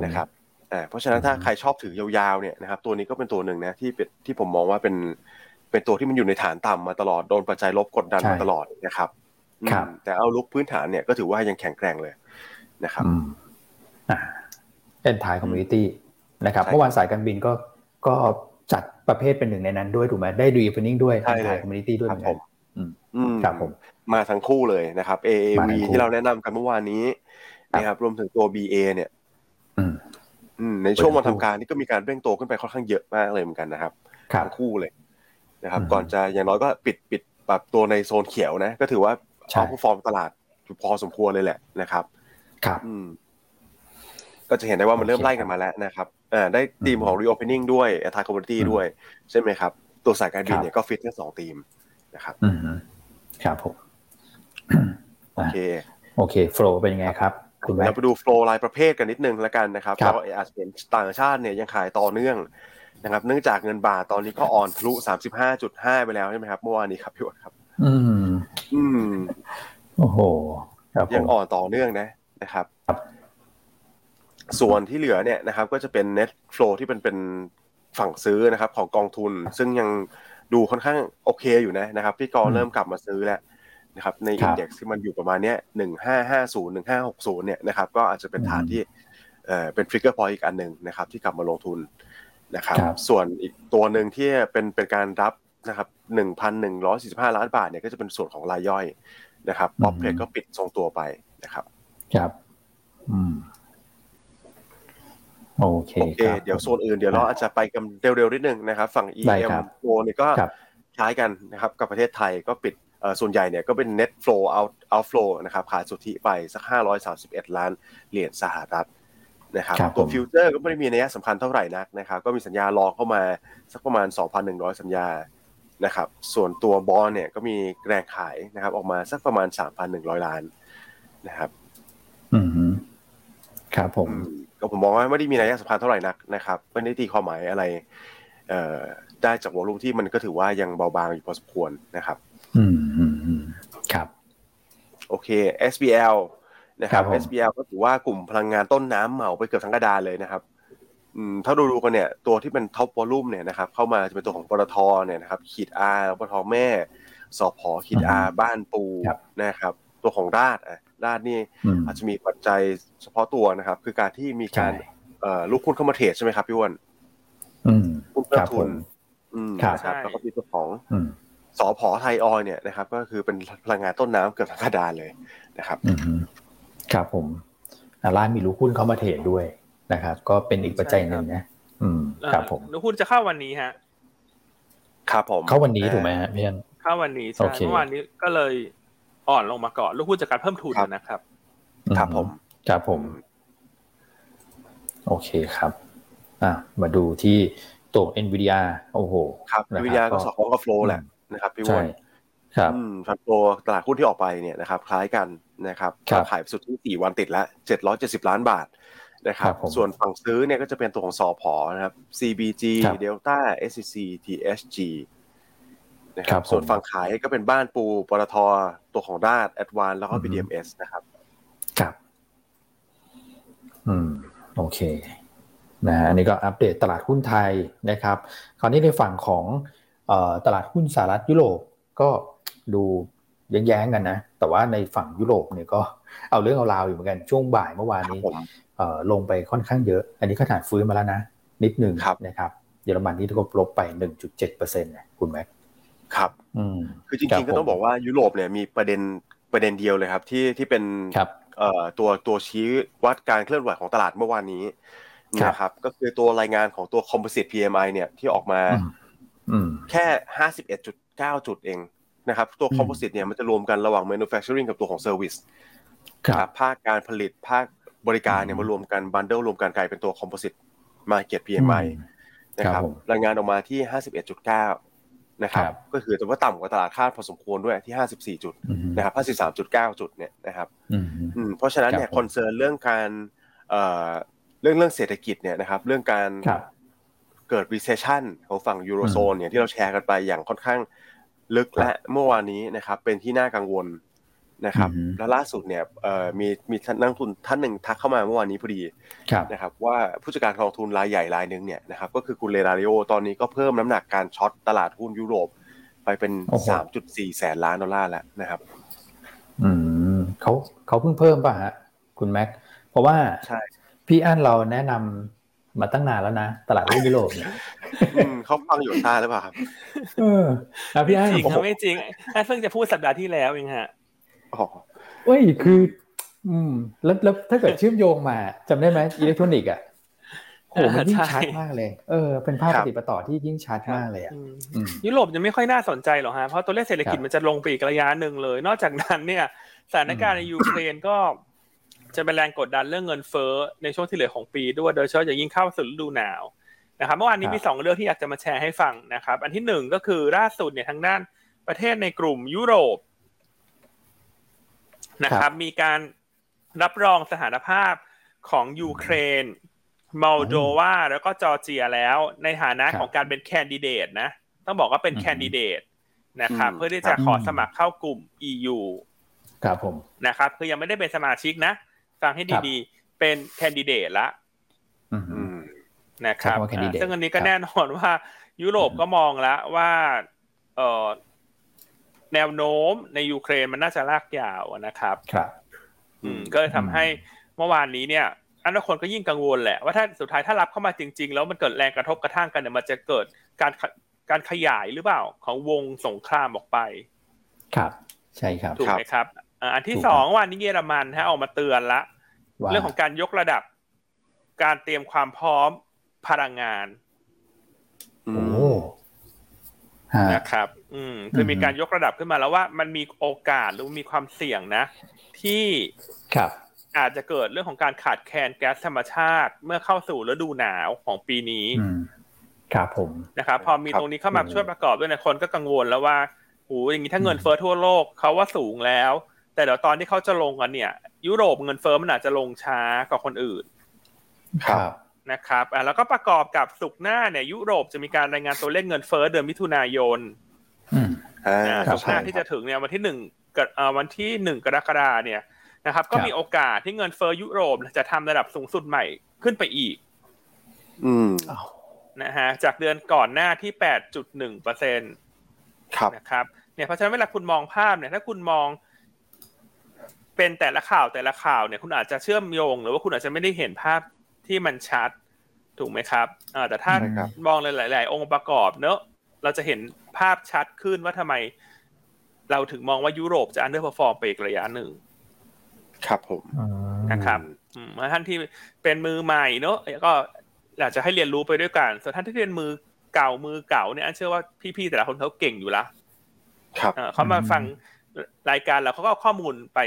นะครับอ่าเพราะฉะนั้นถ้าใครชอบถือยาวๆเนี่ยนะครับตัวนี้ก็เป็นตัวหนึ่งนะที่เป็นที่ผมมองว่าเป็นเป็นตัวที่มันอยู่ในฐานต่ำมาตลอดโดนปัจจัยลบกดดันมาตลอดนะครับ แต่ outlook พื้นฐานเนี่ยก็ถือว่ายังแข็งแกร่งเลย นะครับอ่าเป็น anti commodity นะครับเมื่อวานสายการบินก็ก็จัดประเภทเป็นหนึ่งในนั้นด้วยถูกไหมได้ดู evening ด้วย anti commodity ด้วยเหมือนกันครับผมมาทั้งคู่เลยนะครับ AAV ที่เราแนะนำกันเมื่อวานนี้นะครับรวมถึงตัว BA เนี่ยในช่วงวันทำการนี่ก็มีการเร่งตัวขึ้นไปค่อนข้างเยอะมากเลยเหมือนกันนะครับทั้งคู่เลยนะครับ ก่อนจะอย่างน้อยก็ปิดปิดปรับตัวในโซนเขียวนะ ก็ถือว่าoutperform ตลาดพอสมควรเลยแหละนะครับ ครับก็จะเห็นได้ว่ามันเริ่มไล่กันมาแล้วนะครับอ่าได้ทีมของ reopening ด้วย anti commodity ด้วย ใช่ไหมครับ ตัวสายการบินเนี่ยก็ฟิตทั้งสองทีมนะครับอืมครับผมโอเคโอเค flow เป็นยังไงครับคุณแม่เราไปดู flow รายประเภทกันนิดนึงแล้วกันนะครับเราอาจจะเห็นต่างชาติเนี่ยยังขายต่อเนื่องนะครับ เนื่องจากเงินบาทตอนนี้ก็อ่อนทะลุสามสิบห้าจุดห้าไปแล้วใช่ไหมครับเมื่อวานนี้ครับพี่วดครับ อืม อืมโอ้โหยังอ่อนต่อเนื่องนะ นะครับ ส่วนที่เหลือเนี่ยนะครับ ก็จะเป็น net flow ที่เป็นเป็นฝั่งซื้อนะครับ ของกองทุน ซึ่งยังดูค่อนข้างโอเคอยู่นะนะครับ พี่กอเริ่มกลับมาซื้อแล้วนะครับ ใน index ที่มันอยู่ประมาณเนี้ยหนึ่งห้าห้าศูนย์หนึ่งห้าหกศูนย์เนี่ยนะครับ ก็อาจจะเป็นฐานที่เอ่อเป็น trigger point อีกอันหนึ่งนะครับ ที่กลับมาลงทุนนะครับ ส่วนอีกตัวหนึ่งที่เป็นเป็นการรับนะครับ1,145ล้านบาทเนี่ยก็จะเป็นส่วนของรายย่อยนะครับป๊อปเพลก็ปิดทรงตัวไปนะครับ ครับ อืมโอเคโอเคเดี๋ยวโซนอื่นเดี๋ยวเราอาจจะไปกันเร็วๆนิดนึงนะครับ ฝั่ง EM โ o เนี่ยก็คล้ายกันนะครับ กับประเทศไทยก็ปิดส่วนใหญ่เนี่ยก็เป็น net flow out outflow นะครับขาดสุทธิไปสัก 531 ล้านเหรียญสหรัฐนะครับตัว future ก็ไม่ได้มีนัยสำคัญเท่าไหร่นักนะครับ ก็มีสัญญารอเข้ามาสักประมาณ 2,100 สัญญานะครับ ส่วนตัวบอลเนี่ยก็มีแรงขายนะครับ ออกมาสักประมาณ 3,100 ล้านนะครับ อืมครับผมก็ผมมองว่าไม่ได้มีนัยสำคัญเท่าไหร่นักนะครับไม่ได้ตีความหมายอะไร เอ่อได้จาก volume ที่มันก็ถือว่ายังเบาบางอยู่พอสมควรนะครับ อืมอืมอืมครับ โอเค SBL นะครับครับผม SBL ก็ถือว่ากลุ่มพลังงานต้นน้ำเหมาไปเกือบทั้งกระดานเลยนะครับอืมถ้าดูดูกันเนี่ยตัวที่เป็นท็อปวอลุ่มเนี่ยนะครับเข้ามาจะเป็นตัวของปตทเนี่ยนะครับขีด R ปตทแม่สอพอขีด R บ้านปูนะครับ ตัวของราดอะราดนี่อืมอาจจะมีปัจจัยเฉพาะตัวนะครับ คือการที่มีการใช่เอ่อลูกคุณเข้ามาเทรดใช่ไหมครับพี่อ้วนอืมหุ้นคเพิ่รัมบทุผนมอืมครับนะครับแล้วก็มีตัวของอืมสอพอไทยออยเนี่ยนะครับ ก็คือเป็นพลังงานต้นน้ำเกือบทั้งกระดานเลยนะครับอืมครับผมอ่าร้านมีลูกหุ้นเข้ามาเทรดด้วยนะครับ ก็เป็นอีกปัจจัยหนึ่งนะอืมครับผมแล้วหุ้นจะเข้าวันนี้ฮะครับผมเข้าวันนี้ถูกไหมฮะพี่อันเข้าวันนี้โอใช่เคเมื่อวานนี้ก็เลย อ่อนลงมาก่อนลูกหุ้นจากการเพิ่มทุนนะครับ ครับผมครับผม โอเคครับ อะมาดูที่ตัว NVIDIA โอ้โห ครับนะวิทยาก็สอดคล้องกับโฟลแหละนะครับพี่อ้ใช่วนครับอืมฟันโฟลตลาดหุ้นที่ออกไปเนี่ยนะครับ คล้ายกันนะครับครับขายไปสุดที่4วันติดแล้ว770ล้านบาทนะครับครับผมส่วนฝั่งซื้อเนี่ยก็จะเป็นตัวของสอพอนะครับ CBG ครับ Delta SCC TSG นะคครัรับบผมส่วนฝั่งขายก็เป็นบ้านปูปตทตัวของราดแอดวานแล้วก็อือฮึ BDMs นะครับครับ อืม โอเคนะฮะอันนี้ก็อัปเดตตลาดหุ้นไทยนะครับ คราวนี้ในฝั่งของเอ่อตลาดหุ้นสหรัฐยุโรปก็ดูแย้งๆกันนะ แต่ว่าในฝั่งยุโรปเนี่ยก็เอาเรื่องเอาราวอยู่เหมือนกันช่วงบ่ายเมื่อวานครับนี้ผมเอ่อลงไปค่อนข้างเยอะ อันนี้ขนาดฟื้นมาแล้วนะ นิดหนึ่งครับนะครับ เยอรมันนี่ก็ลบไป 1.7%นะคุณแม็ก ครับอืมคือจริงๆก็ต้องบอกว่ายุโรปเนี่ยมีประเด็นประเด็นเดียวเลยครับ ที่ที่เป็นครับเอ่อตัวตัวชี้วัดการเคลื่อนไหวของตลาดเมื่อวานนี้ครับนะครับ ก็คือตัวรายงานของตัว composite PMI เนี่ยที่ออกมาอืมอืมแค่51.9จุดเองนะครับ ตัวอืม composite เนี่ยมันจะรวมกันระหว่าง manufacturing กับตัวของ service ครับภาคการผลิตภาคบริการเนี่ยอืมมารวมกัน bundle รวมกันกลายเป็นตัว composite market PMI อืมนะคครับผมรายงานออกมาที่51.9นะค รับครับก็คือแต่ว่าต่ำกว่าตลาดคาดพอสมควรด้วยที่ 54 จุดอืมนะครับ53.9 จุดเนี่ยนะครับอืมอืมเพราะฉะนั้นเนี่ยครับผม concern เรื่องการเอ่อเรื่องเรื่องเศรษฐกิจเนี่ยนะครับเรื่องการครับเกิด recession ของฝั่งยูโรโซนเนี่ยที่เราแชร์กันไปอย่างค่อนข้างลึกครับและเมื่อวานนี้นะครับเป็นที่น่ากังวล นะครับอือฮึและล่าสุดเนี่ยเอ่อมีมีท่านนักลงทุนท่านหนึ่งทักเข้ามาเมื่อวานนี้พอดีครับนะครับว่าผู้จัดการกองทุนรายใหญ่รายหนึ่งเนี่ยนะครับก็คือคุณเรย์ ดาลิโอตอนนี้ก็เพิ่มน้ำหนักการ short ตลาดหุ้นยุโรป ไปเป็นโอ้โห3.4แสนล้านดอลลาร์แล้วนะครับ อืมเขาเขาเพิ่งเพิ่มป่ะฮะคุณแม็กเพราะว่าใช่พี่อั้นเราแนะนำมาตั้งนานแล้วนะ ตลาดหุ้นยุโรปเนี่ยอืมเขาฟังอยู่ท่าหรือเปล่าครับเออแล้วพี่อั้นจริงผมเขาไม่จริงอันเพิ่งจะพูดสัปดาห์ที่แล้วเองฮะ อ๋อเว้ยคือ อืม แล้วแล้วถ้าเกิดเชื่อมโยงมาจำได้ไหมอิเล็กทรอนิกส์อะโหมันยิ่งใช่ชัดมากเลย เออ เป็นภาพปะติดปะต่อที่ยิ่งชัดมากเลยอะอืมอืมยุโรปยังไม่ค่อยน่าสนใจหรอกฮะ เพราะตัวเลขเศรษฐกิจครับมันจะลงไปอีกระยะหนึ่งเลย นอกจากนั้นเนี่ย สถานการณ์ในยูเครนก็จะเป็นแรงกดดันเรื่องเงินเฟ้อในช่วงที่เหลือของปีด้วย โดยเฉพาะอย่างยิ่งเข้าสู่ฤดูหนาวนะครับ เมื่อวานนี้ครับมีสองเรื่องที่อยากจะมาแชร์ให้ฟังนะครับ อันที่หนึ่งก็คือล่าสุดเนี่ยทางด้านประเทศในกลุ่มยุโรป นะครับ มีการรับรองสถานภาพของยูเครนมอลโดวาแล้วก็จอร์เจียแล้ว ในฐานะครับของการเป็นแคนดิเดตนะ ต้องบอกว่าเป็นอืมแคนดิเดตนะครับอืมเพื่อที่จะขอสมัครเข้ากลุ่ม EU ครับผมนะครับ คือยังไม่ได้เป็นสมาชิกนะ ฟังให้ดีๆ เป็นแคนดิเดตละอืมอืมนะครับใช้คำว่า candidate อ่าซึ่งอันนี้ก็ครับแน่นอนว่า ยุโรปก็มองแล้วว่า เอ่อ แนวโน้มในยูเครนมันน่าจะลากยาวนะครับครับอืมก็เลยทำให้เมื่อวานนี้เนี่ยอันนั้นคนก็ยิ่งกังวลแหละว่าถ้าสุดท้ายถ้ารับเข้ามาจริง ๆ แล้วมันเกิดแรงกระทบกระทั่งกันเนี่ยมันจะเกิดการการขยายหรือเปล่าของวงสงครามออกไป ครับ ใช่ครับถูกไหมครับอันที่สองวันนี้เยอรมันฮะออกมาเตือนละเรื่องของการยกระดับ การเตรียมความพร้อมพลังงานโอ้ นะครับ อืมคือมีการยกระดับขึ้นมาแล้วว่ามันมีโอกาสหรือมีความเสี่ยงนะ ที่ครับอาจจะเกิดเรื่องของการขาดแคลนแก๊สธรรมชาติ เมื่อเข้าสู่ฤดูหนาวของปีนี้ครับผมนะครับพอมีตรงนี้เข้ามาช่วยประกอบด้วยนะคนก็กังวลแล้วว่าโอ้อย่างนี้ถ้าเงินเฟ้อทั่วโลกเขาว่าสูงแล้ว แต่เดี๋ยวตอนที่เขาจะลงกันเนี่ย ยุโรปเงินเฟ้อมันอาจจะลงช้ากว่าคนอื่น ครับ นะครับอ่าแล้วก็ประกอบกับสุกหน้าเนี่ยยุโรปจะมีการรายงานตัวเลขเงินเฟ้อเดือนมิถุนายนสุกหน้าที่จะถึงเนี่ยวันที่หนึ่งวันที่หนึ่งกรกฎาเนี่ยนะครับ ก็มีโอกาสที่เงินเฟ้อยุโรปจะทำระดับสูงสุดใหม่ขึ้นไปอีก อืมนะฮะจากเดือนก่อนหน้าที่แปดจุดหนึ่งเปอร์เซ็นต์ครับนะครับเนี่ยเพราะฉะนั้นเวลาคุณมองภาพเนี่ยถ้าคุณมองเป็นแต่ละข่าวแต่ละข่าวเนี่ยคุณอาจจะเชื่อมโยง หรือว่าคุณอาจจะไม่ได้เห็นภาพ ที่มันชัดถูกไหมครับอ่าแต่ถ้ามองหลาย ๆ องค์ประกอบเนอะเราจะเห็นภาพชัดขึ้นว่าทำไม เราถึงมองว่ายุโรปจะ underperform ไปอีกระยะหนึ่ง ครับผมนะครับท่านที่เป็นมือใหม่เนอะก็อยากจะให้เรียนรู้ไปด้วยกันส่วนท่านที่เรียนมือเก่ามือเก่าเนี่ยอันเชื่อว่าพี่ ๆ แต่ละคนเขาเก่งอยู่ละครับเขามาฟังรายการแล้วเขาก็ข้อมูลไป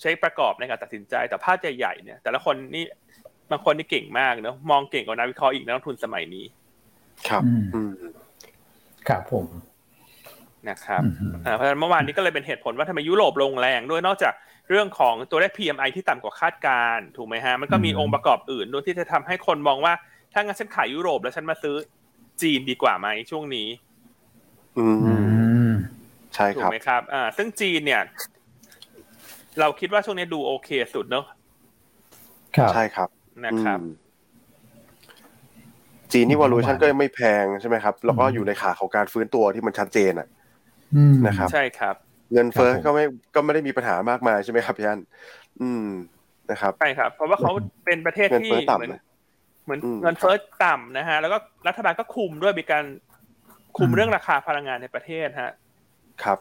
ใช้ประกอบในการตัดสินใจแต่ภาพใหญ่ๆเนี่ย แต่ละคนนี่ บางคนนี่เก่งมากเนาะมองเก่งกว่านักวิเคราะห์อีกนักลงทุนสมัยนี้ ครับครับผมนะครับเพราะฉะนั้นเมื่อวานนี้ก็เลยเป็นเหตุผลว่าทำไมยุโรปลงแรงด้วยนอกจากเรื่องของตัวเลข PMI ที่ต่ำกว่าคาดการถูกไหมฮะ มันก็มีองค์ประกอบอื่นด้วยที่จะทำให้คนมองว่า ถ้างั้นฉันขายยุโรปแล้วฉันมาซื้อจีนดีกว่าไหมช่วงนี้ อืมใช่ครับถูกไหมครับอ่าซึ่งจีนเนี่ย เราคิดว่าช่วงนี้ดูโอเคสุดเนอะครับใช่ครับ นะครับจีนนี่วอลูชันก็ไม่แพงใช่ไหมครับ แล้วก็อยู่ในขาของการฟื้นตัวที่มันชัดเจนอะนะครับ ใช่ครับ เงินเฟ้อก็ไม่ก็ไม่ได้มีปัญหามากมายใช่ไหมครับพี่อันอืมนะครับใช่ครับ เพราะว่าเขาเป็นประเทศที่เหมือนเหมือนเงินเฟ้อต่ำนะฮะ แล้วก็รัฐบาลก็คุมด้วยมีการคุมเรื่องราคาพลังงานในประเทศฮะ ครับ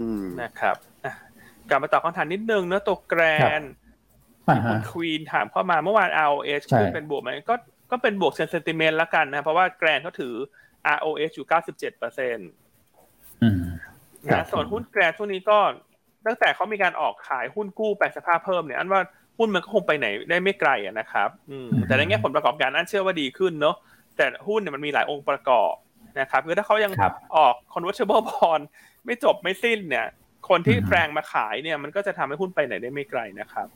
อืมนะครับกลับมาตอบคำถามนิดนึงเนื้อตัวแกรน คุณควีนถามเข้ามาเมื่อวาน ROH ขึ้นเป็นบวกไหมก็ก็เป็นบวกเซนติเมนต์ละกันนะ เพราะว่าแกรนเขาถือ ROH อยู่ 97เปอร์เซ็นต์นะส่วนหุ้นแกรนช่วงนี้ก็ตั้งแต่เขามีการออกขายหุ้นกู้แปลสภาพเพิ่มเนี่ยอันว่าหุ้นมันก็คงไปไหนได้ไม่ไกลนะครับแต่ในแง่ผลประกอบการอันเชื่อว่าดีขึ้นเนาะแต่หุ้นเนี่ยมันมีหลายองค์ประกอบนะครับคือถ้าเขายังออก convertible bond ไม่จบไม่สิ้นเนี่ย คนที่แปลงมาขายเนี่ยมันก็จะทำให้หุ้นไปไหนได้ไม่ไกลนะครับ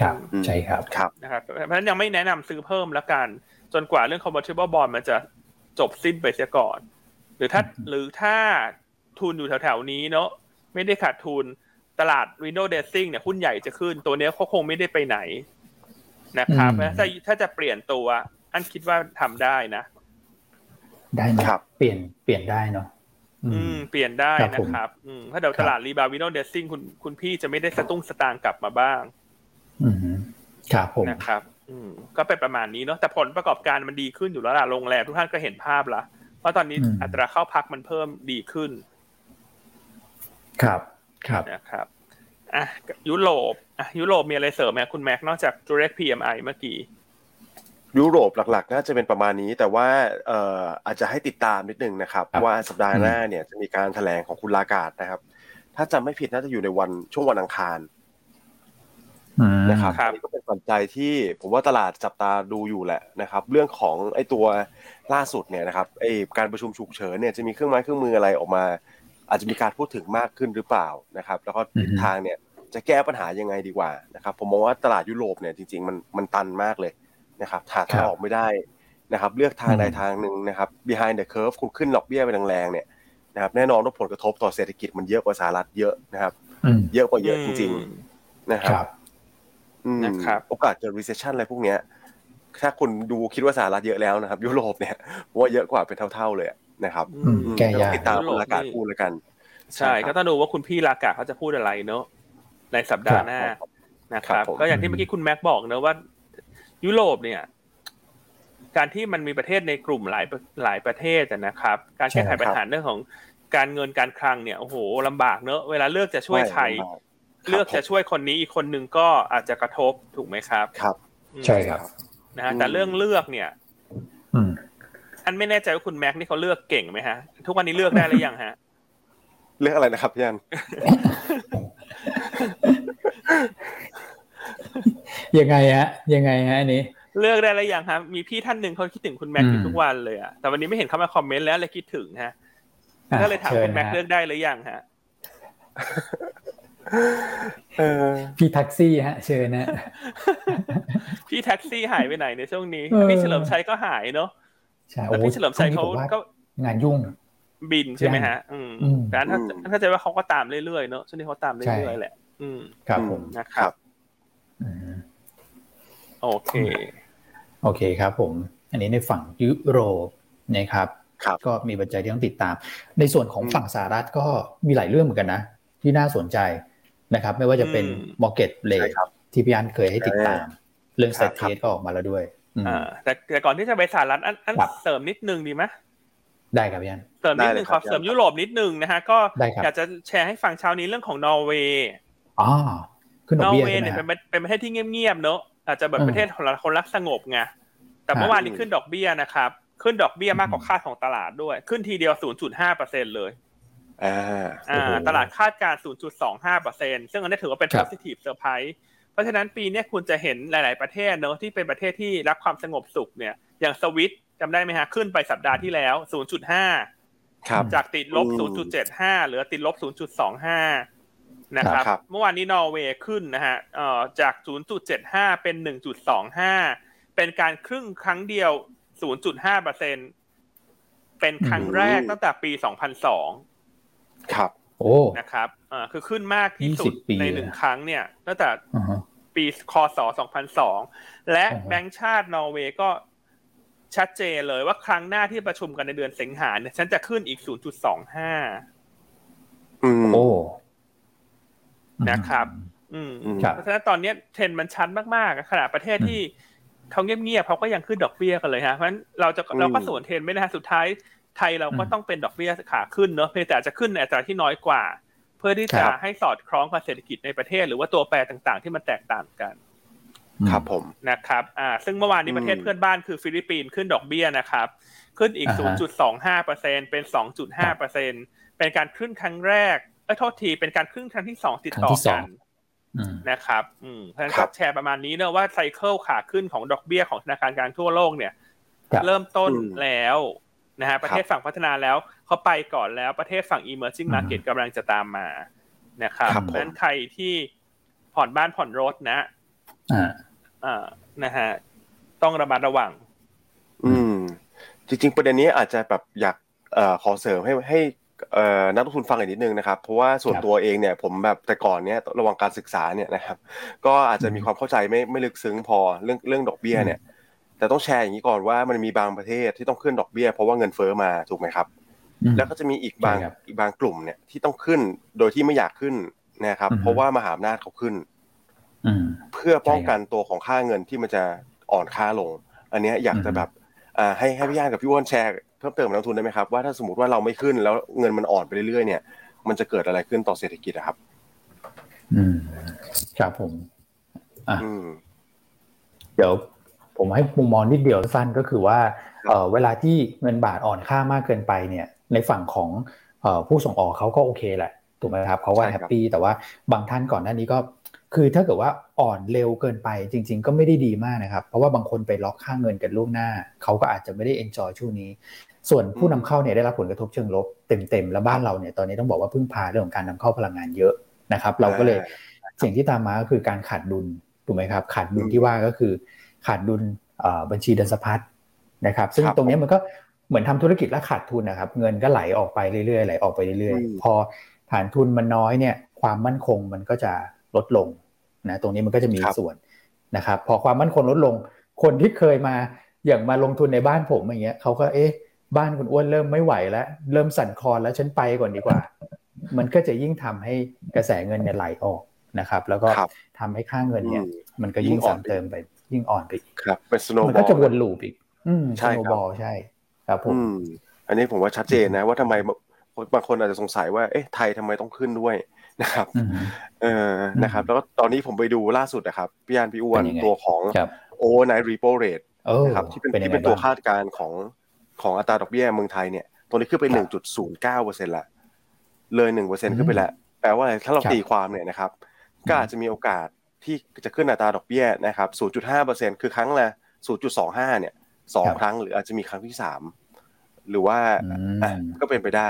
ครับใช่ครับครับนะครับเพราะฉะนั้นยังไม่แนะนำซื้อเพิ่มแล้วกัน จนกว่าเรื่อง convertible bond มันจะจบสิ้นไปเสียก่อน หรือถ้าหรือถ้าทุนอยู่แถวๆนี้เนาะไม่ได้ขาดทุนตลาด window dressing เนี่ยหุ้นใหญ่จะขึ้น ตัวนี้เขาคงไม่ได้ไปไหนนะครับถ้าถ้าจะเปลี่ยนตัว อันคิดว่าทำได้นะ ได้ไหมครับ เปลี่ยนเปลี่ยนได้เนาะ อืมเปลี่ยนได้นะครับอืมถ้าเดี๋ยวตลาดรีบาววินโดเดซซิ่งคุณคุณพี่จะไม่ได้สตุ้งสตางกลับมาบ้าง อืมครับผมนะครับ อืมก็เป็นประมาณนี้เนาะแต่ผลประกอบการมันดีขึ้นอยู่แล้วล่ะโรงแรมทุกท่านก็เห็นภาพละเพราะตอนนี้อัตราเข้าพักมันเพิ่มดีขึ้น ครับครับนะครับอะยุโรปอะยุโรปมีอะไรเสริมไหมคุณแม็กนอกจาก direct PMI เมื่อกี้ ยุโรปหลักๆ น่าจะเป็นประมาณนี้ แต่ว่าเอ่ออาจจะให้ติดตามนิดนึงนะครับ ว่าสัปดาห์หน้าเนี่ยจะมีการแถลงของคุณลากาดนะครับ ถ้าจำไม่ผิดน่าจะอยู่ในวันช่วงวันอังคารนะครับนี่ก็เป็นปัจจัยที่ผมว่าตลาดจับตาดูอยู่แหละนะครับ เรื่องของไอ้ตัวล่าสุดเนี่ยนะครับไอ้การประชุมฉุกเฉินเนี่ยจะมีเครื่องไม้เครื่องมืออะไรออกมา อาจจะมีการพูดถึงมากขึ้นหรือเปล่านะครับ แล้วก็ทิศทางเนี่ยจะแก้ปัญหายังไงดีกว่านะครับ ผมมองว่าตลาดยุโรปเนี่ยจริง ๆ มันมันตันมากเลย นะครับหาทางออกไม่ได้นะครับ เลือกทางใดทางหนึ่งนะครับ behind the curve คุณขึ้นดอกเบี้ยไปแรงๆเนี่ยนะครับแน่นอนว่าผลกระทบต่อเศรษฐกิจมันเยอะกว่าสหรัฐเยอะนะครับ เยอะกว่าเยอะจริง ๆ นะครับนะครับโอกาสเกิด recession อะไรพวกเนี้ย ถ้าคุณดูคิดว่าสหรัฐเยอะแล้วนะครับ ยุโรปเนี่ยว่าเยอะกว่าเป็นเท่า ๆเลยนะครับแก้ยากติดตามอากาศพูดแล้วกัน ใช่ก็ต้องดูว่าคุณพี่ลากาเขาจะพูดอะไรเนอะในสัปดาห์หน้านะครับก็อย่างที่เมื่อกี้คุณแม็กบอกเนอะว่า ยุโรปเนี่ยการที่มันมีประเทศในกลุ่มหลายหลายประเทศนะครับ การแก้ไขปัญหาเรื่องของการเงินการคลังเนี่ยโอ้โหลำบากเนอะเวลาเลือกจะช่วยใครเลือกจะช่วยคนนี้อีกคนนึงก็อาจจะกระทบถูกไหมครับ ครับ ใช่ครับนะฮะแต่เรื่องเลือกเนี่ยอืมอันไม่แน่ใจว่าคุณแม็กนี่เขาเลือกเก่งไหมฮะ ทุกวันนี้เลือกได้หรือยังฮะ เลือกอะไรนะครับพี่อัน ยังไงฮะ ยังไงฮะอันนี้ เลือกได้หรือยังครับมีพี่ท่านหนึ่งเขาคิดถึงคุณแม็กอยู่ทุกวันเลยอะแต่วันนี้ไม่เห็นเขามาคอมเมนต์แล้วเลยคิดถึงฮะก็เลยถามคุณแม็กเลือกได้หรือยังฮะเออพี่แท็กซี่ฮะ เชิญนะ พี่แท็กซี่หายไปไหนในช่วงนี้เออพี่เฉลิมชัยก็หายเนอะใช่แต่พี่เฉลิมชัยเขาช่วงนี้ผมว่ก็งานยุ่ง บินใช่ไหมฮะอืมอืมแต่ถ้าถ้าใจว่าเขาก็ตามเรื่อยๆเนอะช่วงนี้เขาตามเรื่อยๆแหละ อืมครับผมนะครับอืม โอเค โอเคครับผม อันนี้ในฝั่งยุโรปนะครับครับก็มีปัจจัยที่ต้องติดตาม ในส่วนของฝั่งสหรัฐก็มีหลายเรื่องเหมือนกันนะ ที่น่าสนใจนะครับ ไม่ว่าจะเป็นอืม market ใช่ rate ครับที่พี่อันเคยให้ติดตาม เรื่องค s รั t บ a t ก็ออกมาแล้วด้วยอืมอ่าแต่แต่ก่อนที่จะไปสหรัฐอันอันครับเสริมนิดนึงดีไหมได้ครับพี่อันเสริมนิดนึงได้เลยขครัอบเสริมยุโรปนิดนึงนะฮะก็ได้ครับอยากจะแชร์ให้ฟังเช้านี้เรื่องของนอร์เวย์อ๋อขึ้นดนอกอเบี้ร์ยเวใช่ย์ไหมเนี่ยฮะเป็นเป็นประเทศที่เงียบๆเนอะ อาจจะแบบอืมประเทศของคนรักสงบไงแต่เมื่อวานนี้ขึ้นดอกเบี้ยนะครับ ขึ้นดอกเบี้ยมากกว่าคาดของตลาดด้วย ขึ้นทีเดียว 0.5เปอร์เซ็นเลยอ่าอ่าโอ้โหตลาดคาดการณ์0.25เปอร์เซ็นซึ่งอันนี้ถือว่าเป็นครับ positive surprise เพราะฉะนั้นปีเนี้ยคุณจะเห็นหลาย ๆประเทศเนอะที่เป็นประเทศที่รักความสงบสุขเนี่ย อย่างสวิตจำได้ไหมฮะ ขึ้นไปสัปดาห์ที่แล้ว 0.5 ครับ จากติดลบอืม0.75 เหลือติดลบ 0.25 นะครับครับ เมื่อวานนี้นอร์เวย์ขึ้นนะฮะเอ่อจาก 0.75 เป็น 1.25 เป็นการครึ่งครั้งเดียว 0.5เปอร์เซ็นเป็นครั้งแรกตั้งแต่ปี 2002 ครับ โอ้นะครับอ่าคือขึ้นมากที่สุด20ปีในหนึ่งครั้งเนี่ยตั้งแต่อ่าฮะปีคศ 2002 และอ่าฮะแบงก์ชาตินอร์เวย์ก็ชัดเจนเลยว่าครั้งหน้าที่ประชุมกันในเดือนสิงหาเนี่ยฉันจะขึ้นอีก 0.25 อืมโอ้ นะครับ อืมอืมครับเพราะฉะนั้นตอนเนี้ยเทรนด์มันชัดมากๆขนาดประเทศที่เขาเงียบๆเขาก็ยังขึ้นดอกเบี้ยกันเลยฮะเพราะฉะนั้นเราจะอืมเราก็สวนเทรนด์ไม่ได้ฮะสุดท้ายไทยเราก็อืมต้องเป็นดอกเบี้ยขาขึ้นเนอะเพียงแต่อาจจะขึ้นในอัตราที่น้อยกว่า เพื่อที่จะครับให้สอดคล้องกับเศรษฐกิจในประเทศ หรือว่าตัวแปรต่างๆ ที่มันแตกต่างกัน ครับผมนะครับ อ่า ซึ่งเมื่อวานนี้อืมประเทศเพื่อนบ้านคือฟิลิปปินส์ขึ้นดอกเบี้ยนะครับ ขึ้นอีกอ่าฮะ0.25เปอร์เซ็นเป็น 2.5เปอร์เซ็นเป็นการขึ้นครั้งแรก เอ้ยโทษทีเป็นการขึ้นครั้งที่สองติดต่อครั้งที่สอกังนอืมนะครับ อืมเพราะฉะนั้นครับก็แชร์ประมาณนี้เนอะว่า cycle ขาขึ้นของดอกเบี้ยของธนาคารกลางทั่วโลกเนี่ยครับเริ่มต้นอืมแล้วนะฮะประเทศฝั่งพัฒนาแล้วเขาไปก่อนแล้วประเทศฝั่ง emerging อืม market กำลังจะตามมานะครับครับเพผมราะฉะนั้นใครที่ผ่อนบ้านผ่อนรถนะอ่าอ่านะฮะต้องระมัดระวัง อืม จริง ๆ ประเด็นนี้อาจจะแบบอยากเอ่อขอเสริมให้ให้เอ่อ นักลงทุนฟังอีกนิดนึงนะครับ เพราะว่าส่วนครับตัวเองเนี่ยผมแบบแต่ก่อนเนี้ยระหว่างการศึกษาเนี่ยนะครับ ก็อาจจะมีความเข้าใจไม่ไม่ลึกซึ้งพอเรื่องเรื่องดอกเบี้ยเนี่ย แต่ต้องแชร์อย่างนี้ก่อนว่ามันมีบางประเทศที่ต้องขึ้นดอกเบี้ย เพราะว่าเงินเฟ้อมาถูกไหมครับอืมแล้วก็จะมีอีกบางใช่ครับอีกบางกลุ่มเนี่ยที่ต้องขึ้นโดยที่ไม่อยากขึ้นนะครับอือฮึเพราะว่ามหาอำนาจเขาขึ้นอืมเพื่อป้องกันตัวของค่าเงินที่มันจะอ่อนค่าลง อันเนี้ยอยากจะอือฮึแบบอ่าให้ให้พี่ย่านกับพี่อ้วนแชร์ เพิ่มเติมกับนักลงทุนได้ไหมครับว่าถ้าสมมติว่าเราไม่ขึ้นแล้วเงินมันอ่อนไปเรื่อยๆเนี่ย มันจะเกิดอะไรขึ้นต่อเศรษฐกิจอะครับ อืมครับผมอะอืมเดี๋ยวผมให้มุมมองนิดเดียวสั้นก็คือว่าเอ่อเวลาที่เงินบาทอ่อนค่ามากเกินไปเนี่ย ในฝั่งของเอ่อผู้ส่งออกเขาก็โอเคแหละถูกไหมครับเขาว่าใช่แฮครับปปี้แต่ว่าบางท่านก่อนหน้านี้ก็คือถ้าเกิดว่าอ่อนเร็วเกินไปจริง ๆ ก็ไม่ได้ดีมากนะครับ เพราะว่าบางคนไปล็อกค่าเงินกันล่วงหน้า เขาก็อาจจะไม่ได้เอนจอยช่วงนี้ ส่วนผู้นำเข้าเนี่ยได้รับผลกระทบเชิงลบเต็มๆแล้วบ้านเราเนี่ยตอนนี้ต้องบอกว่าพึ่งพาเรื่องของการนำเข้าพลังงานเยอะนะครับ เราก็เลยสิ่งที่ตามมาก็คือการขาดดุลถูกไหมครับ ขาดดุลอืมที่ว่าก็คือ ขาดดุลเอ่อบัญชีเดินสะพัดนะครับ ซึ่งครับตรงเนี้ยมันก็เหมือนทำธุรกิจแล้วขาดทุนนะครับ เงินก็ไหลออกไปเรื่อยๆไหลออกไปเรื่อยอืมๆพอฐานทุนมันน้อยเนี่ย ความมั่นคงมันก็จะลดลงนะตรงนี้มันก็จะมีส่วนนะครับ พอความมั่นคงลดลง คนที่เคยมาอย่างมาลงทุนในบ้านผมอย่างเงี้ยเขาก็เอ๊ะ บ้านคุณอ้วนเริ่มไม่ไหวแล้ว เริ่มสั่นคลอนแล้วฉันไปก่อนดีกว่า มันก็จะยิ่งทำให้กระแสเงินเนี่ยไหลออกนะครับ แล้วก็ครับทำให้ค่าเงินเนี่ยอืมมันก็ยิ่งยิ่งอ่อ่ออนนเติมไป ยิ่งอ่อนไปอีกครับเป็น snowball มันบอก็ลจะวน loop อีก อืมใช่ครับใช่ ครับผมอันนี้ผมว่าชัดเจนนะ ว่าทำไมบางคนอาจจะสงสัยว่าเอ๊ะไทยทำไมต้องขึ้นด้วยนะครับเออนะครับ แล้วก็ตอนนี้ผมไปดูล่าสุดนะครับพี่ยานพี่อ้วนตัวของ overnight repo rate นะครับที่เป็นที่เป็นตัวคาดการณ์ของ ของอัตราดอกเบี้ยเมืองไทยเนี่ยตัวนี้ขึ้นไปหนึ่งจุดศูนย์เก้าเปอร์เซ็นต์ละเลยหนึ่งเปอร์เซ็นต์ขึ้นไปแล้ว แปลว่าอะไรถ้าเราตีความเนี่ยนะครับ ก็อาจจะมีโอกาสที่จะขึ้นอัตราดอกเบี้ยนะครับศูนย์จุดห้าเปอร์เซ็นต์คือครั้งละศูนย์จุดสองห้าเนี่ยสองครั้งหรืออาจจะมีครั้งที่สามหรือว่าก็เป็นไปได้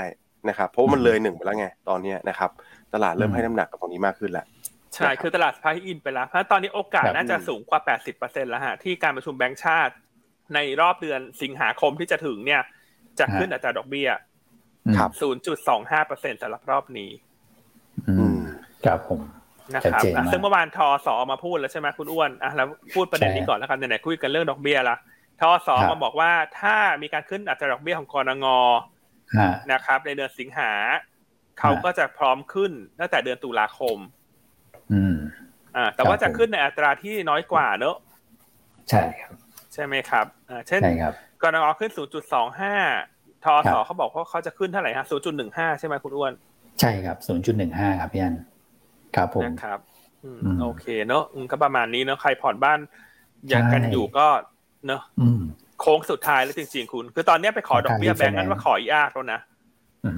นะครับ เพราะมันเลยหนึ่งไปแล้วไงตอนนี้นะครับ ตลาดเริ่มให้น้ำหนักกับตรงนี้มากขึ้นแล้วใช่ คือตลาดสภาอินไปแล้วเพราะตอนนี้โอกาสน่าจะสูงกว่า 80%แล้วฮะที่การประชุมแบงก์ชาติ ในรอบเดือนสิงหาคมที่จะถึงเนี่ย จะขึ้นอัตราดอกเบี้ยครับ0.25%สำหรับรอบนี้อืมครับผมนะครับซึ่งเมื่อวานทอสอมาพูดแล้วใช่ไหมคุณอ้วนอะแล้วพูดประเด็นนี้ก่อนแล้วกันไหนๆคุยกันเรื่องดอกเบี้ยละทอสอมาบอกว่าถ้ามีการขึ้นอัตราดอกเบี้ยของกรงงนะครับ ในเดือนสิงหาเขาก็จะพร้อมขึ้นตั้งแต่เดือนตุลาคม อืม อ่า แต่ว่าจะขึ้นในอัตราที่น้อยกว่าเนอะใช่ครับใช่ไหมครับอ่าเช่นกรงงขึ้น 0.25 ทอสอเขาบอกว่าเขาจะขึ้นเท่าไหร่ฮะ 0.15 ใช่ไหมคุณอ้วน ใช่ครับ 0.15 ครับพี่อันครับผมนะครับโอเคเนอะก็ประมาณนี้เนอะใครผ่อนบ้านอย่างกันอยู่ก็เนอะโค้งสุดท้ายแล้วจริงๆคุณ คือตอนนี้ไปขอดอกเบี้ยแบงก์นั้นว่าขอยากแล้วนะ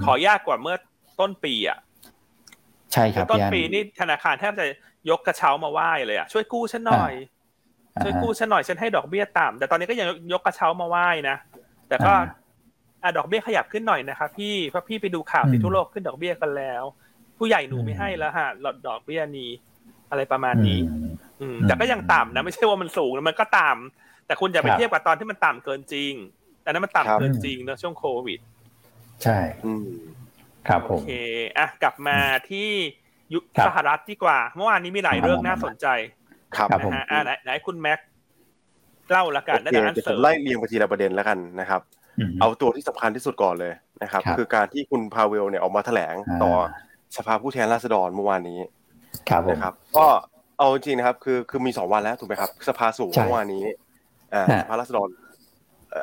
ขอยากกว่าเมื่อต้นปีอะ ใช่ครับต้นปีนี่ธนาคารแทบจะยกกระเช้ามาไหว้เลยอะ ช่วยกู้ฉันหน่อย ช่วยกู้ฉันหน่อยฉันให้ดอกเบี้ยต่ำแต่ตอนนี้ก็ยังยกกระเช้ามาไหว้นะแต่ก็อะดอกเบี้ยขยับขึ้นหน่อยนะครับพี่เพราะพี่ไปดูข่าวที่ทั่วโลกขึ้นดอกเบี้ยกันแล้ว ผู้ใหญ่หนูไม่ให้แล้วฮะหลดดอกเบี้ยนี้ อะไรประมาณนี้ อืมแต่ก็ยังต่ำนะไม่ใช่ว่ามันสูงมันก็ต่ำแต่คุณอย่าไปเทียบกับตอนที่มันต่ำเกินจริงแต่นั้นมันต่ำเกินจริงนะช่วงโควิด ใช่ครับผมโอเคอะกลับมาที่ยุสหรัฐดีกว่า เมื่อวานนี้มีหลายเรื่องน่าสนใจ ครับนะฮะอ่าไหนคุณแม็กเล่าละกันน่าจะอันเสริมไล่เรียงไปทีละประเด็นแล้วกันนะครับ เอาตัวที่สำคัญที่สุดก่อนเลยนะครับ คือการที่คุณพาเวลเนี่ยออกมาแถลงต่อสภาผู้แทนราษฎรเมื่อวานนี้นะครับ ก็เอาจริงนะครับ คือคือมีสองวันแล้วถูกไหมครับ สภาสูงเมื่อวานนี้อ่าสภาราษฎร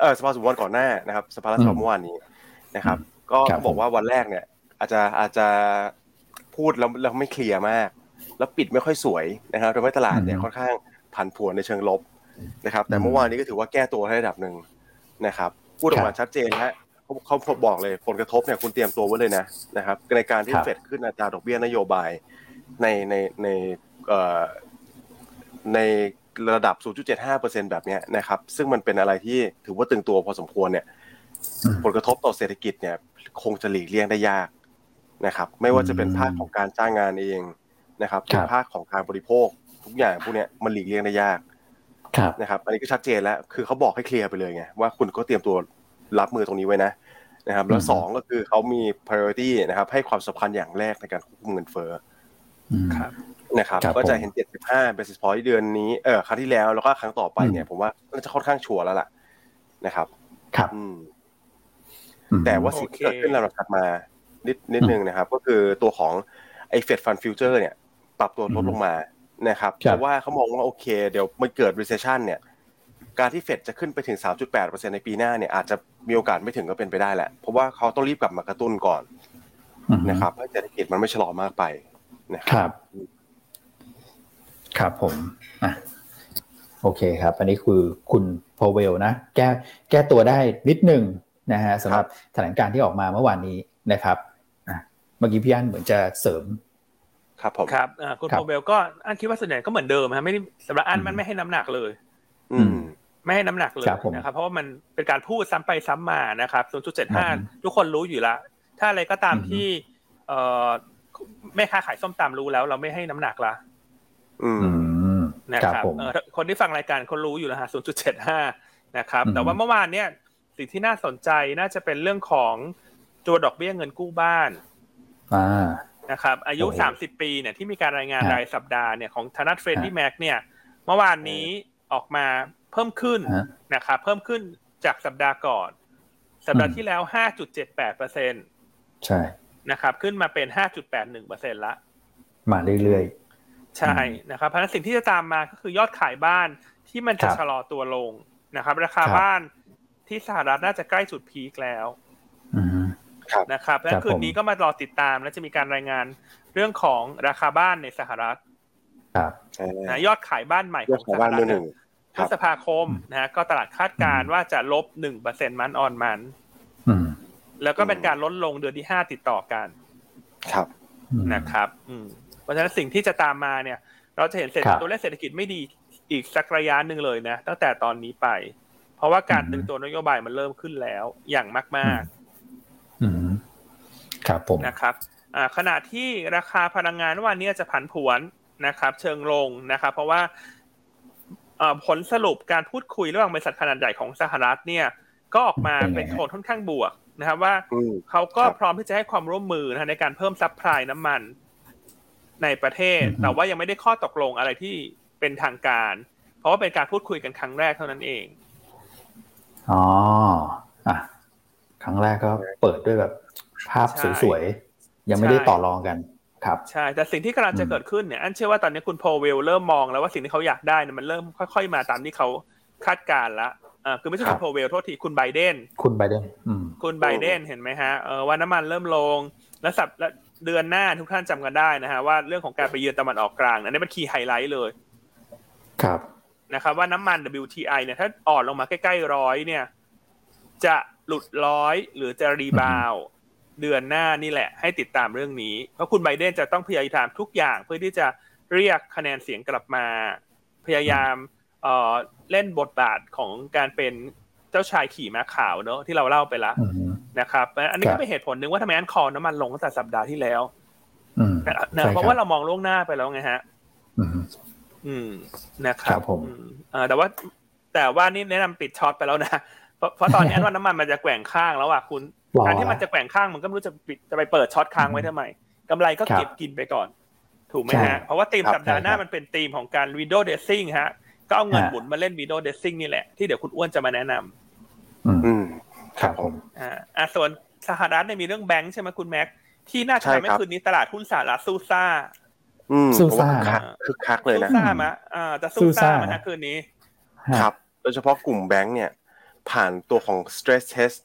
เออสภาสูงวันก่อนหน้านะครับ สภาราษฎรเมื่อวานนี้นะครับ ก็บอกว่าวันแรกเนี่ย อาจจะอาจจะพูดแล้วเราไม่เคลียร์มาก แล้วปิดไม่ค่อยสวยนะครับทำให้ตลาดเนี่ยค่อนข้างผันผวนในเชิงลบนะครับ แต่เมื่อวานนี้ก็ถือว่าแก้ตัวให้ระดับหนึ่งนะครับพูดออกมาชัดเจนฮะเขาเขาบอกเลยผลกระทบเนี่ยคุณเตรียมตัวไว้เลยนะนะครับในการที่เฟดขึ้นอัตราดอกเบี้ยนโยบายในในในเอ่อในระดับ 0.75%แบบนี้นะครับ ซึ่งมันเป็นอะไรที่ถือว่าตึงตัวพอสมควรเนี่ย ผลกระทบต่อเศรษฐกิจเนี่ย คงจะหลีกเลี่ยงได้ยากนะครับ ไม่ว่าจะเป็นภาคของการจ้างงานเอง นะครับหรือภาคของการบริโภค ทุกอย่างพวกนี้มันหลีกเลี่ยงได้ยากนะครับอันนี้ก็ชัดเจนแล้วคือเขาบอกให้เคลียร์ไปเลยไงว่าคุณก็เตรียมตัวรับมือตรงนี้ไว้นะนะครับ แล้วสองก็คือเขามี priority นะครับ ให้ความสำคัญอย่างแรกในการควบคุมเงินเฟ้อนะครับ ก็จะเห็น 75 basis point เดือนนี้เออครั้งที่แล้วแล้วก็ครั้งต่อไปเนี่ย ผมว่าน่าจะค่อนข้างชัวร์แล้วล่ะนะครับ ครับแต่ว่าสิ่งที่เกิดขึ้นลำดับถัดมานิดนิดนึงนะครับ ก็คือตัวของไอ้ Fed Fund Futures เนี่ย ปรับตัวลดลงมานะครับเพราะว่าเขามองว่าโอเค เดี๋ยวมันเกิด recession เนี่ย การที่เฟดจะขึ้นไปถึง 3.8%ในปีหน้าเนี่ยอาจจะมีโอกาสไม่ถึงก็เป็นไปได้แหละ เพราะว่าเขาต้องรีบกลับมากระตุ้นก่อนนะครับให้เศรษฐกิจมันไม่ชะลอมากไปนะครับ ครับผมอะโอเคครับ อันนี้คือคุณพอเวลนะ แก้แก้ตัวได้นิดหนึ่งนะฮะสำหรับแถลงการที่ออกมาเมื่อวานนี้นะครับเมื่อกี้พี่อันเหมือนจะเสริม ครับผมครับคุณโปเบลก็อันคิดว่าส่วนใหญ่ก็เหมือนเดิมฮะไม่ได้สำหรับอันมันไม่ให้น้ำหนักเลย อืมไม่ให้น้ำหนักเลยนะครับ เพราะว่ามันเป็นการพูดซ้ำไปซ้ำมานะครับ0.75ทุกคนรู้อยู่แล้วถ้าอะไรก็ตามที่ เอ่อแม่ค้าขายส้มตำรู้แล้ว เราไม่ให้น้ำหนักละอืมนะครับคนที่ฟังรายการเขารู้อยู่แล้วฮะ0.75นะครับ แต่ว่าเมื่อวานเนี่ย สิ่งที่น่าสนใจน่าจะเป็นเรื่องของตัวดอกเบี้ยเงินกู้บ้าน นะครับ อายุสามสิบปีเนี่ยที่มีการรายงานรายสัปดาห์เนี่ยของธนาคาร Freddie Mac เนี่ยเมื่อวานนี้ออกมาเพิ่มขึ้นนะครับเพิ่มขึ้นจากสัปดาห์ก่อน สัปดาห์ที่แล้วห้าจุดเจ็ดแปดเปอร์เซ็นต์ใช่นะครับ ขึ้นมาเป็นห้าจุดแปดหนึ่งเปอร์เซ็นต์ละมาเรื่อยๆ ใช่นะครับเพราะฉะนั้นสิ่งที่จะตามมาก็คือยอดขายบ้านที่มันจะชะลอตัวลงนะครับ ราคาบ้านที่สหรัฐน่าจะใกล้จุด peak แล้ว นะครับแล้วคืนนี้ก็มารอติดตามและจะมีการรายงานเรื่องของราคาบ้านในสหรัฐนะยอดขายบ้านใหม่ของสหรัฐพฤษภาคมนะก็ตลาดคาดการว่าจะลบหนึ่งเปอร์เซ็นต์มันออนมันแล้วก็เป็นการลดลงเดือนที่ห้าติดต่อกัน ครับนะครับ อืมเพราะฉะนั้นสิ่งที่จะตามมาเนี่ย เราจะเห็นเศรษฐตัวเลขเศรษฐกิจไม่ดีอีกสักระยะหนึ่งเลยนะตั้งแต่ตอนนี้ไป เพราะว่าการตึงตัวนโยบายมันเริ่มขึ้นแล้วอย่างมากๆอืม ครับผมนะครับอ่าขณะที่ราคาพลังงานวันนี้จะผันผวนนะครับ เชิงลงนะครับ เพราะว่าผลสรุปการพูดคุยระหว่างบริษัทขนาดใหญ่ของสหรัฐเนี่ยก็ออกมาเป็นโทนค่อนข้างบวกนะครับว่าเขาก็พร้อมที่จะให้ความร่วมมือนะในการเพิ่ม supply น้ำมันในประเทศ แต่ว่ายังไม่ได้ข้อตกลงอะไรที่เป็นทางการ เพราะว่าเป็นการพูดคุยกันครั้งแรกเท่านั้นเองอ๋ออะครั้งแรกก็เปิดด้วยแบบ ภาพสวยๆ ยังไม่ได้ต่อรองกันครับใช่ แต่สิ่งที่กำลังจะเกิดขึ้นเนี่ยอันเชื่อว่าตอนนี้คุณโพเวลเริ่มมองแล้วว่าสิ่งที่เขาอยากได้เนี่ยมันเริ่มค่อย ๆ มาตามที่เขาคาดการแล้วอ่าคือไม่ใช่คุณโพเวลโทษทีคุณไบเดนคุณไบเดนคุณไบเดนเห็นไหมฮะเออว่าน้ำมันเริ่มลงแล้วสัปเดือนหน้าทุกท่านจำกันได้นะฮะว่าเรื่องของการไปเยือนตะวันออกกลางอันนี้เป็น key highlight เลย ครับนะครับว่าน้ำมัน WTI เนี่ยถ้าอ่อนลงมาใกล้ๆร้อยเนี่ย จะหลุดร้อยหรือจะ rebound เดือนหน้านี่แหละ ให้ติดตามเรื่องนี้ เพราะคุณไบเดนจะต้องพยายามทุกอย่างเพื่อที่จะเรียกคะแนนเสียงกลับมา พยายามเอ่อเล่นบทบาทของการเป็นเจ้าชายขี่ม้าขาวเนอะที่เราเล่าไปแล้วนะครับ อันนี้ก็เป็นเหตุผลหนึ่งว่าทำไมอัน call น้ำมันลงตั้งแต่สัปดาห์ที่แล้วนะเพราะว่าเรามองล่วงหน้าไปแล้วไงฮะอืมนะครับผมแต่ว่าแต่ว่านี่แนะนำปิด short ไปแล้วนะเพราะเพราะตอนนี้ว่าน้ำมันมันจะแกว่งข้างแล้วอะคุณ การที่มันจะแกว่งข้างมันก็ไม่รู้จะปิดจะไปเปิด short ค้างไว้ทำไมกำไรก็เก็บกินไปก่อน ถูกไหมฮะ เพราะว่าธีมสัปดาห์หน้ามันเป็นธีมของการ window dressing ฮะ ก็เอาเงินหมุนมาเล่น window dressing นี่แหละ ที่เดี๋ยวคุณอ้วนจะมาแนะนำอืมครับผมอ่าส่วนสหรัฐเนี่ยมีเรื่องแบงค์ใช่ไหมคุณแม็กที่น่าจะทำให้คืนนี้ตลาดหุ้นสหรัฐสู้ซ่าสู้ซ่าคึกคักเลยนะสู้ซ่ามะอ่าจะสู้ซ่ามันนะคืนนี้ ครับ โดยเฉพาะกลุ่มแบงค์เนี่ย ผ่านตัวของ stress test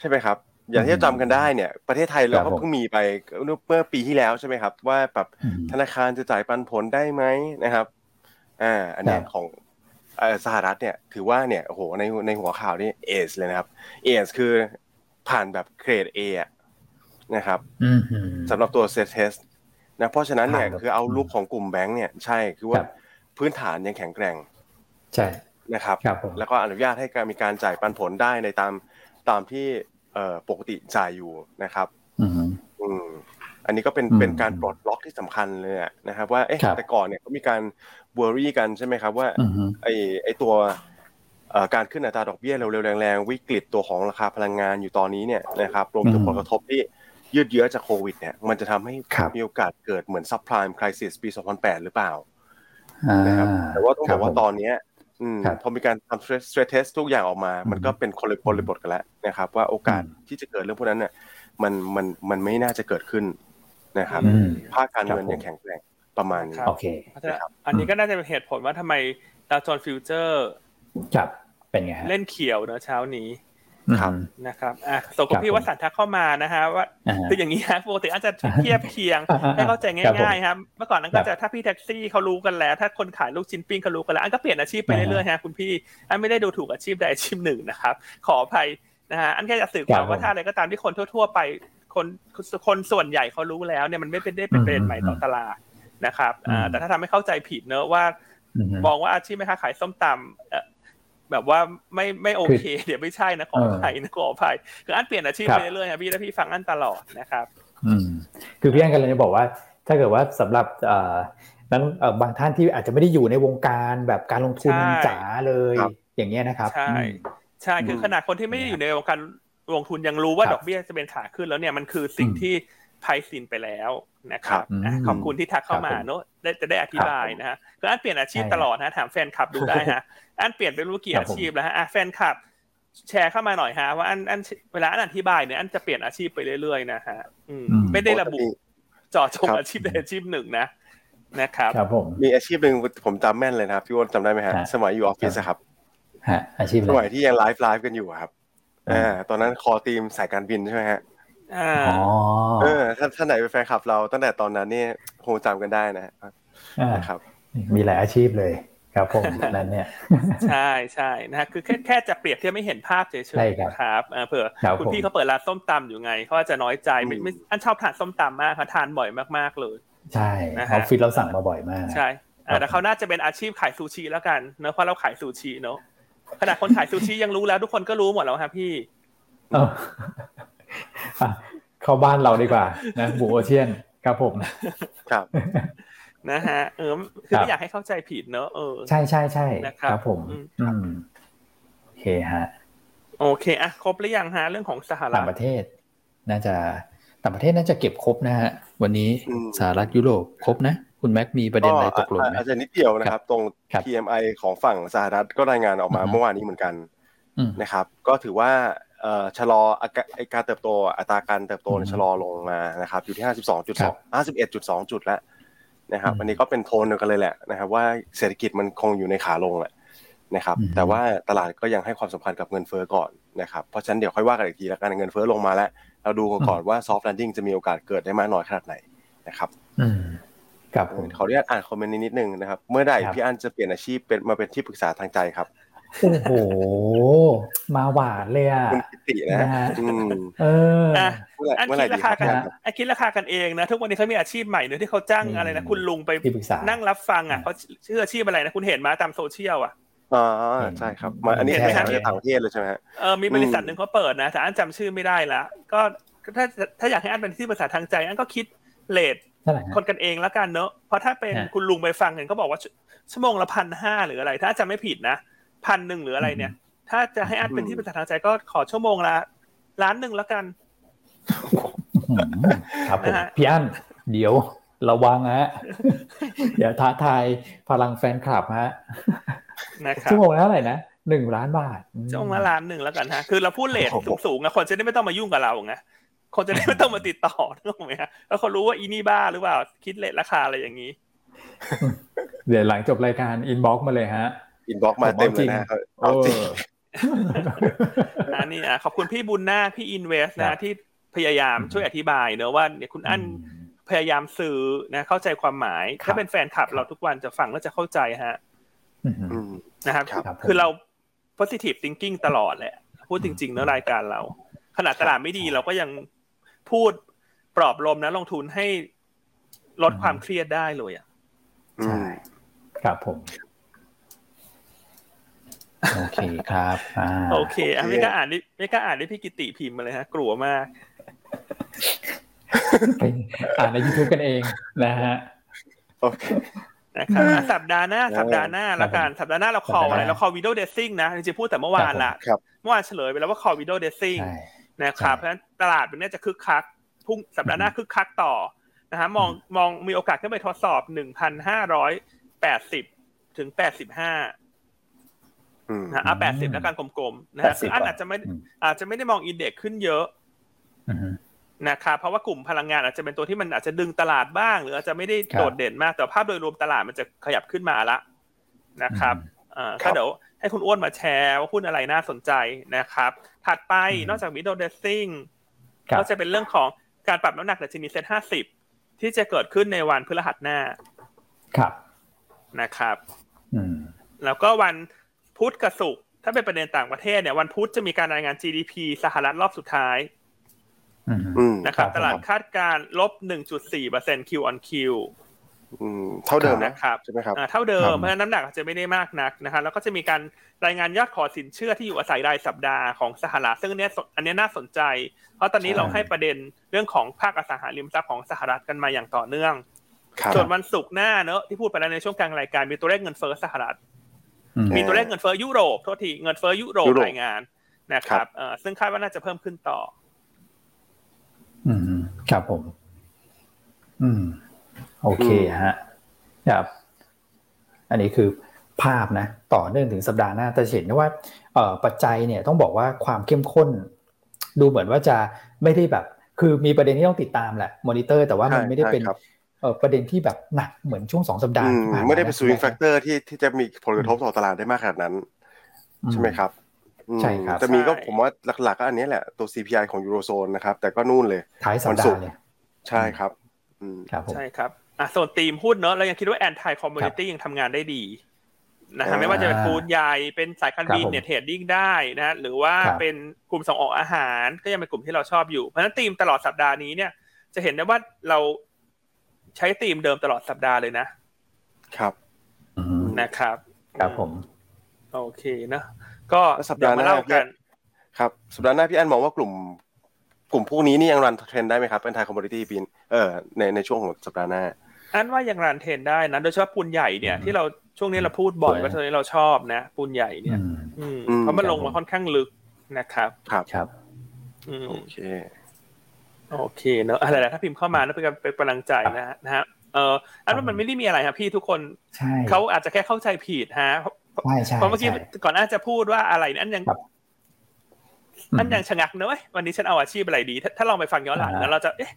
ใช่ไหมครับ อย่างที่จำกันได้เนี่ย ประเทศไทยเราก็เพิ่งมีไปเมื่อปีที่แล้วใช่ไหมครับ ว่าแบบธนาคารจะจ่ายปันผลได้ไหมนะครับอ่าอันนี้ของสหรัฐเนี่ยถือว่าเนี่ยโอ้โหในในหัวข่าวนี่ ace เลยนะครับ ace คือผ่านแบบเกรดเอนะครับสำหรับตัว stress test นะเพราะฉะนั้นเนี่ยคือเอารูปของกลุ่มแบงค์เนี่ยใช่คือว่าพื้นฐานยังแข็งแกร่ง ใช่นะครับ แล้วก็อนุญาตให้การมีการจ่ายปันผลได้ในตามตามที่ เอ่อปกติจ่ายอยู่นะครับอืมอันนี้ก็เป็นเป็นการปลดล็อกที่สำคัญเลยนะครับ ว่าเอ๊ะแต่ก่อนเนี่ยก็มีการ worry กันใช่ไหมครับ ว่าไอไอตัวการขึ้นอัตราดอกเบี้ยเร็วๆแรงๆวิกฤตตัวของราคาพลังงานอยู่ตอนนี้เนี่ยนะครับรวมถึงผลกระทบที่ยืดเยื้อจากโควิดเนี่ยมันจะทำให้มีโอกาสเกิดเหมือน subprime crisis ปี 2008 หรือเปล่านะครับแต่ว่าต้องบอกว่าตอนนี้ พอมีการทำ stress test ทุกอย่างออกมา มันก็เป็นคนละบริบทกันแล้วนะครับ ว่าโอกาสที่จะเกิดเรื่องพวกนั้นเนี่ยมันมันมันไม่น่าจะเกิดขึ้นนะครับภาคการเงินยังแข็งแกร่งประมาณนี้โอเคอันนี้ก็น่าจะเป็นเหตุผลว่าทำไมดาวโจนส์ฟิวเจอร์จับเป็นไงเล่นเขียวเนอะเช้านี้ ครับนะครับอะส่งกับพี่วัสันทักเข้ามานะฮะว่าคืออย่างนี้ฮะปกติอาจจะเทียบเคียงให้เข้าใจง่ายๆครับเมื่อก่อนนั้นก็จะถ้าพี่แท็กซี่เขารู้กันแล้ว ถ้าคนขายลูกชิ้นปิ้งเขารู้กันแล้วอันก็เปลี่ยนอาชีพไปเรื่อยๆฮะคุณพี่อันไม่ได้ดูถูกอาชีพใดอาชีพหนึ่งนะครับ ขออภัยนะฮะอันแค่จะสื่อความว่าถ้าอะไรก็ตามที่คนทั่ว ๆ ไปคนคนส่วนใหญ่เขารู้แล้วเนี่ยมันไม่เป็นได้เป็นประเด็นใหม่ต่อตลาดนะครับแต่ถ้าทำให้เข้าใจผิดเนอะว่ามองว่าอาชีพแม่ค้าขายส้มตำ แบบว่าไม่ไม่โอเค เดี๋ยวไม่ใช่นะขออภัยนะขออภัยคืออันเปลี่ยนอาชีพไปเรื่อยๆนะพี่แล้วพี่ฟังอันตลอดนะครับ อืม คือพี่อันกันเลยจะบอกว่า ถ้าเกิดว่าสำหรับเอ่อนั้นบางท่านที่อาจจะไม่ได้อยู่ในวงการแบบการลงทุนจ๋าเลย อย่างเงี้ยนะครับ ใช่ใช่คือขนาดคนที่ไม่ได้อยู่ในวงการลงทุนยังรู้ว่าดอกเบี้ยจะเป็นขาขึ้นแล้วเนี่ยมันคือสิ่งที่ไพซินไปแล้ว นะครับขอบคุณที่ทักเข้ามาเนอะจะได้อธิบายนะฮะคืออันเปลี่ยนอาชีพตลอดนะถามแฟนคลับดูได้ฮะอันเปลี่ยนเป็นรู้กี่อาชีพแล้วฮะแฟนคลับแชร์เข้ามาหน่อยฮะว่าอันอันเวลาอันอธิบายเนี่ยอันจะเปลี่ยนอาชีพไปเรื่อยๆนะฮะไม่ได้ระบุเจาะจงอาชีพใดอาชีพหนึ่งนะนะครับครับผมมีอาชีพหนึ่งผมจำแม่นเลยนะครับพี่วอนจำได้ไหมฮะสมัยอยู่ออฟฟิศครับฮะอาชีพสมัยที่ยัง live live กันอยู่ครับอ่าตอนนั้น call theme สายการบินใช่ไหมฮะ อ่าอ๋อเออถ้าถ้าไหนเป็นแฟนคลับเราตั้งแต่ตอนนั้นเนี่ยคงจำกันได้นะฮะอ่านะครับ มีหลายอาชีพเลยครับผมนั้นเนี่ยใช่ใช่นะฮะคือแค่แค่จะเปรียบเทียบไม่เห็นภาพเฉยใช่ครับๆครับเออเผื่อครับคุณผมพี่เขาเปิดร้านส้มตำอยู่ไงเขาอาจจะน้อยใจไม่อืมไม่อันชอบทานส้มตำมากเขาทานบ่อยมากๆเลย ใช่นะอฮะอฟฟิศเราสั่งมาบ่อยมาก ใช่ครัอ่าบแต่เขาน่าจะเป็นอาชีพขายซูชิแล้วกันเนอะเพราะเราขายซูชิเนอะขนาดคนขายซูชิยังรู้แล้วทุกคนก็รู้หมดแล้วครับพี่ เอออะเข้าบ้านเราดีกว่า นะบูโอเชียนครับผมครับนะฮะเออคือครับไม่อยากให้เข้าใจผิดเนอะเออใช่ใช่ใช่นะครับผมอืมอืมโอเคฮะโอเคอะครบหรือยังฮะเรื่องของสหรัต่าฐงประเทศ น่าจะต่างประเทศน่าจะเก็บครบนะฮะวันนี้อืมสหรัฐยุโรปครบนะ คุณแม็กมีประเด็นอะไรตกหล่นไหมอาจจะนิดเดียวนะครับ ตรงครับ PMI ของฝั่งสหรัฐก็รายงานออกมาอือฮึเมื่อวานนี้เหมือนกันอืมนะครับ ก็ถือว่าเอ่อ ชะลออาการไอ้การเติบโตอัตราการเติบโตเนี่ยอืมชะลอลงมานะครับอยู่ที่ครับ52.2 51.2จุดแล้วนะครับอืมอันนี้ก็เป็นโทนเดียวกันเลยแหละนะครับว่าเศรษฐกิจมันคงอยู่ในขาลงแหละนะครับอืมแต่ว่าตลาดก็ยังให้ความสำคัญกับเงินเฟ้อก่อนนะครับเพราะฉะนั้นเดี๋ยวค่อยว่ากันอีกทีแล้วกันเงินเฟ้อลงมาแล้ว เราดูกันก่อนว่า soft landing จะมีโอกาสเกิดได้มากน้อยขนาดไหนนะครับอืมครับผมขออนุญาตอ่านคอมเมนต์นี้นิดนึงนะครับ เมื่อใดครับพี่อันจะเปลี่ยนอาชีพเป็นมาเป็นที่ปรึกษาทางใจครับ โอ้โห มาหวานเลยอะคุณกิตินะนะฮะอืมเอออะเมื่อไหร่อันเมื่อไหคิร่ดดีราคคารับกันครับอันคิดราคากันเองนะ ทุกวันนี้เขามีอาชีพใหม่เนอะที่เขาจ้างอืมอะไรนะ คุณลุงไปที่ปรึกษานั่งรับฟังอะเขาชื่ออาชีพอะไรนะ คุณเห็นมาตามโซเชียลอะอ๋อใช่ครับมาอันนี้เห็นใช่ไหมครับฮะจากต่างประเทศเลยใช่ไหมฮะเออมีบริษัทอืมหนึ่งเขาเปิดนะแต่อันจำชื่อไม่ได้ละก็ถ้าถ้าอยากให้อันเป็นที่ปรึกษาทางใจ อันก็คิดเลทเท่าไหร่ฮะคนกันเองแล้วกันเนอะเพราะถ้าเป็นฮะคุณลุงไปฟังเห็นเขาบอกว่าชั่วชั่วโมงละพันห้าหรืออะไร ถ้าจำไม่ผิดนะ พันหนึ่งหรืออะไรเนี่ย ถ้าจะให้อันเป็นที่ปรึกษาทางใจก็ขอชั่วโมงละล้านหนึ่งแล้วกันอืมครับผมนะฮะพี่อั้นเดี๋ยวระวังฮะเดี๋ยวท้าทายพลังแฟนคลับฮะนะครับชั่วโมงละเท่าไหร่นะหนึ่งล้านบาทชั่วโมงละล้านหนึ่งแล้วกันฮะคือเราพูด rate สูงๆอะคนจะได้ไม่ต้องมายุ่งกับเราไงคนจะได้ไม่ต้องมาติดต่อถูกไหมฮะแล้วเขารู้ว่าอีนี่บ้าหรือเปล่าคิด rate ราคาอะไรอย่างนี้ เดี๋ยวหลังจบรายการ inbox มาเลยฮะ inbox มาเต็มเลยนะผมเอาจริงเอาจริงอันนี้อะขอบคุณพี่บุญนาคพี่อินเวสครันะบที่พยายามช่วยอธิบายเนอะว่าเนี่ยคุณอั้นพยายามสื่อนะเข้าใจความหมายครับถ้าเป็นแฟนคลับเราทุกวันจะฟังแล้วจะเข้าใจฮะอืมอืมนะครับครับครับผมคือเรา positive thinking ตลอดแหละ พูดจริงๆเนอะรายการเรา ขนาดตลาดไม่ดีเราก็ยังพูดปลอบลมนะลงทุนให้ลดความเครียดได้เลยอะอืใช่มครับผม โอเคครับอ่าโอเคอะไม่กล้าอ่านดิไม่กล้าอ่านที่พี่กิติพิมพ์มาเลยฮะ กลัวมากไปอ่านใน YouTube กันเองนะฮะโอเคนะครับอะสัปดาห์หน้าสัปดาห์หน้าครับแล้วกันสัปดาห์หน้าเรา call อะไรสัปดาห์หน้าเรา call video dressing นะจริงๆพูดแต่เมื่อวานละครับเมื่อวานเฉลยไปแล้วว่า call video dressing ใช่นะครับใช่เพราะฉะนั้นตลาดมันเนี้ยจะคึกคักพรุ่งสัปดาห์หน้าคึกคักต่อนะฮะมองมองมีโอกาสขึ้นไปทดสอบหนึ่งพันห้าร้อยแปดสิบถึงแปดสิบห้าอืม นะอะแปดสิบแล้วกันกลมๆนะฮะ80คืออันอาจจะไม่อืมอาจจะไม่ได้มองอินเด็กซ์ขึ้นเยอะอืมนะครับเพราะว่ากลุ่มพลังงานอาจจะเป็นตัวที่มันอาจจะดึงตลาดบ้าง หรืออาจจะไม่ได้ครับโดดเด่นมากแต่ภาพโดยรวมตลาดมันจะขยับขึ้นมาละนะครับอ่าครัก็บเดี๋ยวให้คุณอ้วนมาแชร์ว่าหุ้นอะไรน่าสนใจนะครับ ถัดไปอืมนอกจากวิดโอเดซซิ่งครับก็จะเป็นเรื่องของการปรับน้ำหนักดัชนีเซ็ตห้าสิบที่จะเกิดขึ้นในวันพฤหัสหน้า ครับนะครับอืมแล้วก็วัน พุธกับศุกร์ถ้าเป็นประเด็นต่างประเทศเนี่ยวันพุธจะมีการรายงาน GDP สหรัฐรอบสุดท้ายอืมอืมนะครับครับตลาดคาดการณ์ลบ 1.4% Q on Q อืมเท่าเดิมนะนะครับใช่ไหมครับอ่าเท่าเดิครัมบเพราะฉะนั้นน้ำหนักอาจจะไม่ได้มากนักนะครับแล้วก็จะมีการรายงานยอดขอสินเชื่อที่อยู่อาศัยรายสัปดาห์ของสหรัฐซึ่งอันเนี้ยสอันเนี้ยน่าสนใจ เพราะตอนนี้ใช่เราให้ประเด็นเรื่องของภาคอสังหาริมทรัพย์ของสหรัฐกันมาอย่างต่อเนื่องครับส่วนวันศุกร์หน้าเนอะที่พูดไปแล้วในช่วงกลางรายการมีตัวเลขเงินเฟ้อสหรัฐอื มมีตัวเลขเงินเฟ้อยุโรปโทษทีเงินเฟ้อยุโรปยุโรปรายงานนะครับเอ่อซึ่งคาดว่าน่าจะเพิ่มขึ้นต่อ อืมครับผม อืม โอเคฮะครับ อันนี้คือภาพนะ ต่อเนื่องถึงสัปดาห์หน้าแต่เห็นได้ว่าเอ่อปัจจัยเนี่ยต้องบอกว่าความเข้มข้น ดูเหมือนว่าจะไม่ได้แบบ คือมีประเด็นที่ต้องติดตามแหละมอนิเตอร์แต่ว่ามันใช่ไม่ได้เป็นใช่ครับเอ่อ ประเด็นที่แบบหนักเหมือนช่วงสองสัปดาห์อืมที่ผ่านมาไม่ได้เป็นนะ swing fac tor ที่ที่จะมีผลกระทบต่อตลาดได้มากขนาดนั้น ใช่ไหมครับใช่ครับจะมีก็ผมว่าหลักๆก็อันนี้แหละตัว CPI ของยูโรโซนนะครับ แต่ก็นู่นเลยท้ายสัปดาห์เนี่ยใช่ครับใช่ครับอะส่วนทีมหุ้นเนอะเรายังคิดว่า anti-commodity ยังทำงานได้ดีนะฮะไม่ว่าจะเป็นปูนใหญ่เป็นสายการบินเนี่ย trading ได้นะหรือว่าเป็นกลุ่มส่งออกอาหารก็ยังเป็นกลุ่มที่เราชอบอยู่เพราะฉะนั้นทีมตลอดสัปดาห์นี้เนี่ยจะเห็นได้ว่าเรา ใช้ทีมเดิมตลอดสัปดาห์เลยนะครับนะครับ ครับผม โอเคนะก็สัปดาห์หน้ากัน ครับสัปดาห์หน้าพี่อันมองว่ากลุ่ม กลุ่มพวกนี้นี่ยัง run trend ได้ไหมครับเป็น anti-commodity theme เออในในช่วงของสัปดาห์หน้า อันว่ายังรันเทรนได้นะ โดยเฉพาะปูนใหญ่เนี่ยที่เราช่วงนี้เราพูดบ่อยว่าตอนนี้เราชอบนะ ปูนใหญ่เนี่ยเพราะมันลงมาค่อนข้างลึกนะครับ ครับครับโอเค โอเคเนอะอะไรนะถ้าพิมพ์เข้ามาแล้วเป็นเป็นกำลังใจนะนะฮะเอออันว่ามันไม่ได้มีอะไรครับพี่ทุกคนเขาอาจจะแค่เข้าใจผิดฮะเพราะเมื่อกี้ก่อนหน้าจะพูดว่าอะไรนั่นยังอันยังชะงักเนอะวันนี้ฉันเอาอาชีพอะไรดี ถ้าลองไปฟังย้อนหลังแล้วเราจะเอ๊ะ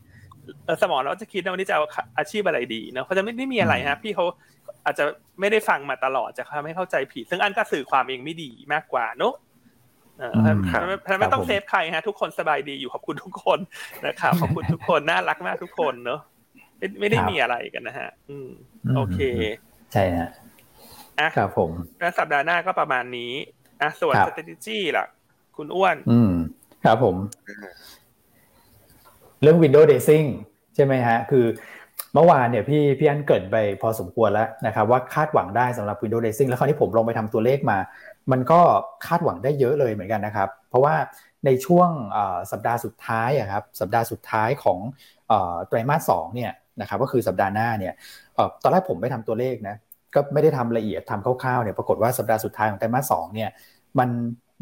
สมองเราจะคิดว่าวันนี้จะเอาอาชีพอะไรดีเนาะเขาจะไม่ได้มีอะไรฮะ พี่เขาอาจจะไม่ได้ฟังมาตลอดจะทำให้เข้าใจผิด ซึ่งอันก็สื่อความเองไม่ดีมากกว่าเนอะ ไม่ต้องเซฟใครฮะ ทุกคนสบายดีอยู่ขอบคุณทุกคนนะครับขอบคุณทุกคนน่ารักมากทุกคนเนอะไม่ได้มีอะไรกันนะฮะ อืม โอเค ใช่ฮะอะครับผมแล้วสัปดาห์หน้าก็ประมาณนี้อะส่วน strategy ล่ะ คุณอ้วน อืม ครับผม เรื่อง window dressing ใช่ไหมฮะ คือเมื่อวานเนี่ยพี่พี่อันเกิดไปพอสมควรแล้วนะครับว่าคาดหวังได้สำหรับ window dressing แล้วคราวนี้ผมลงไปทำตัวเลขมา มันก็คาดหวังได้เยอะเลยเหมือนกันนะครับ เพราะว่าในช่วงสัปดาห์สุดท้ายครับสัปดาห์สุดท้ายของไตรมาสสองเนี่ยนะครับก็คือสัปดาห์หน้าเนี่ยตอนแรกผมไปทำตัวเลขนะก็ไม่ได้ทำละเอียดทำคร่าวๆเนี่ยปรากฏว่าสัปดาห์สุดท้ายของไตรมาสสองเนี่ยมัน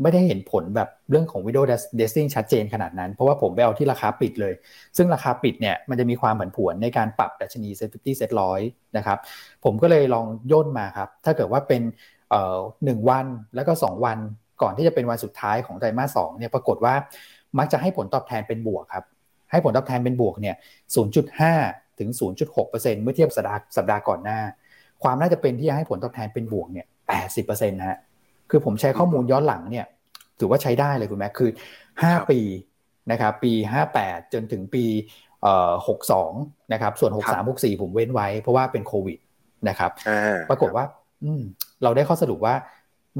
ไม่ได้เห็นผลแบบเรื่องของ window dressing ชัดเจนขนาดนั้น เพราะว่าผมไปเอาที่ราคาปิดเลย ซึ่งราคาปิดเนี่ยมันจะมีความผันผวนในการปรับดัชนีเซ็ตฟิเซ็ตร้อยนะครับผมก็เลยลองย่นมาครับ ถ้าเกิดว่าเป็น หนึ่งวันแล้วก็2วันก่อนที่จะเป็นวันสุดท้ายของไตรมาสสองเนี่ยปรากฏว่ามักจะให้ผลตอบแทนเป็นบวกครับ ให้ผลตอบแทนเป็นบวกเนี่ย 0.5 ถึง 0.6%เมื่อเทียบสัปดาห์สัปดาห์ก่อนหน้า ความน่าจะเป็นที่จะให้ผลตอบแทนเป็นบวกเนี่ยแปดสิบเปอร์เซ็นต์ฮะ คือผมใช้ข้อมูลย้อนหลังเนี่ย ถือว่าใช้ได้เลยคุณแม่คือห้าปีนะครับปีห้าแปดจนถึงปีเอ่อหกสองนะครับ ส่วนหกสามหกสี่ผมเว้นไว้เพราะว่าเป็นโควิดนะครับ ปรากฏว่าอืม เราได้ข้อสรุปว่า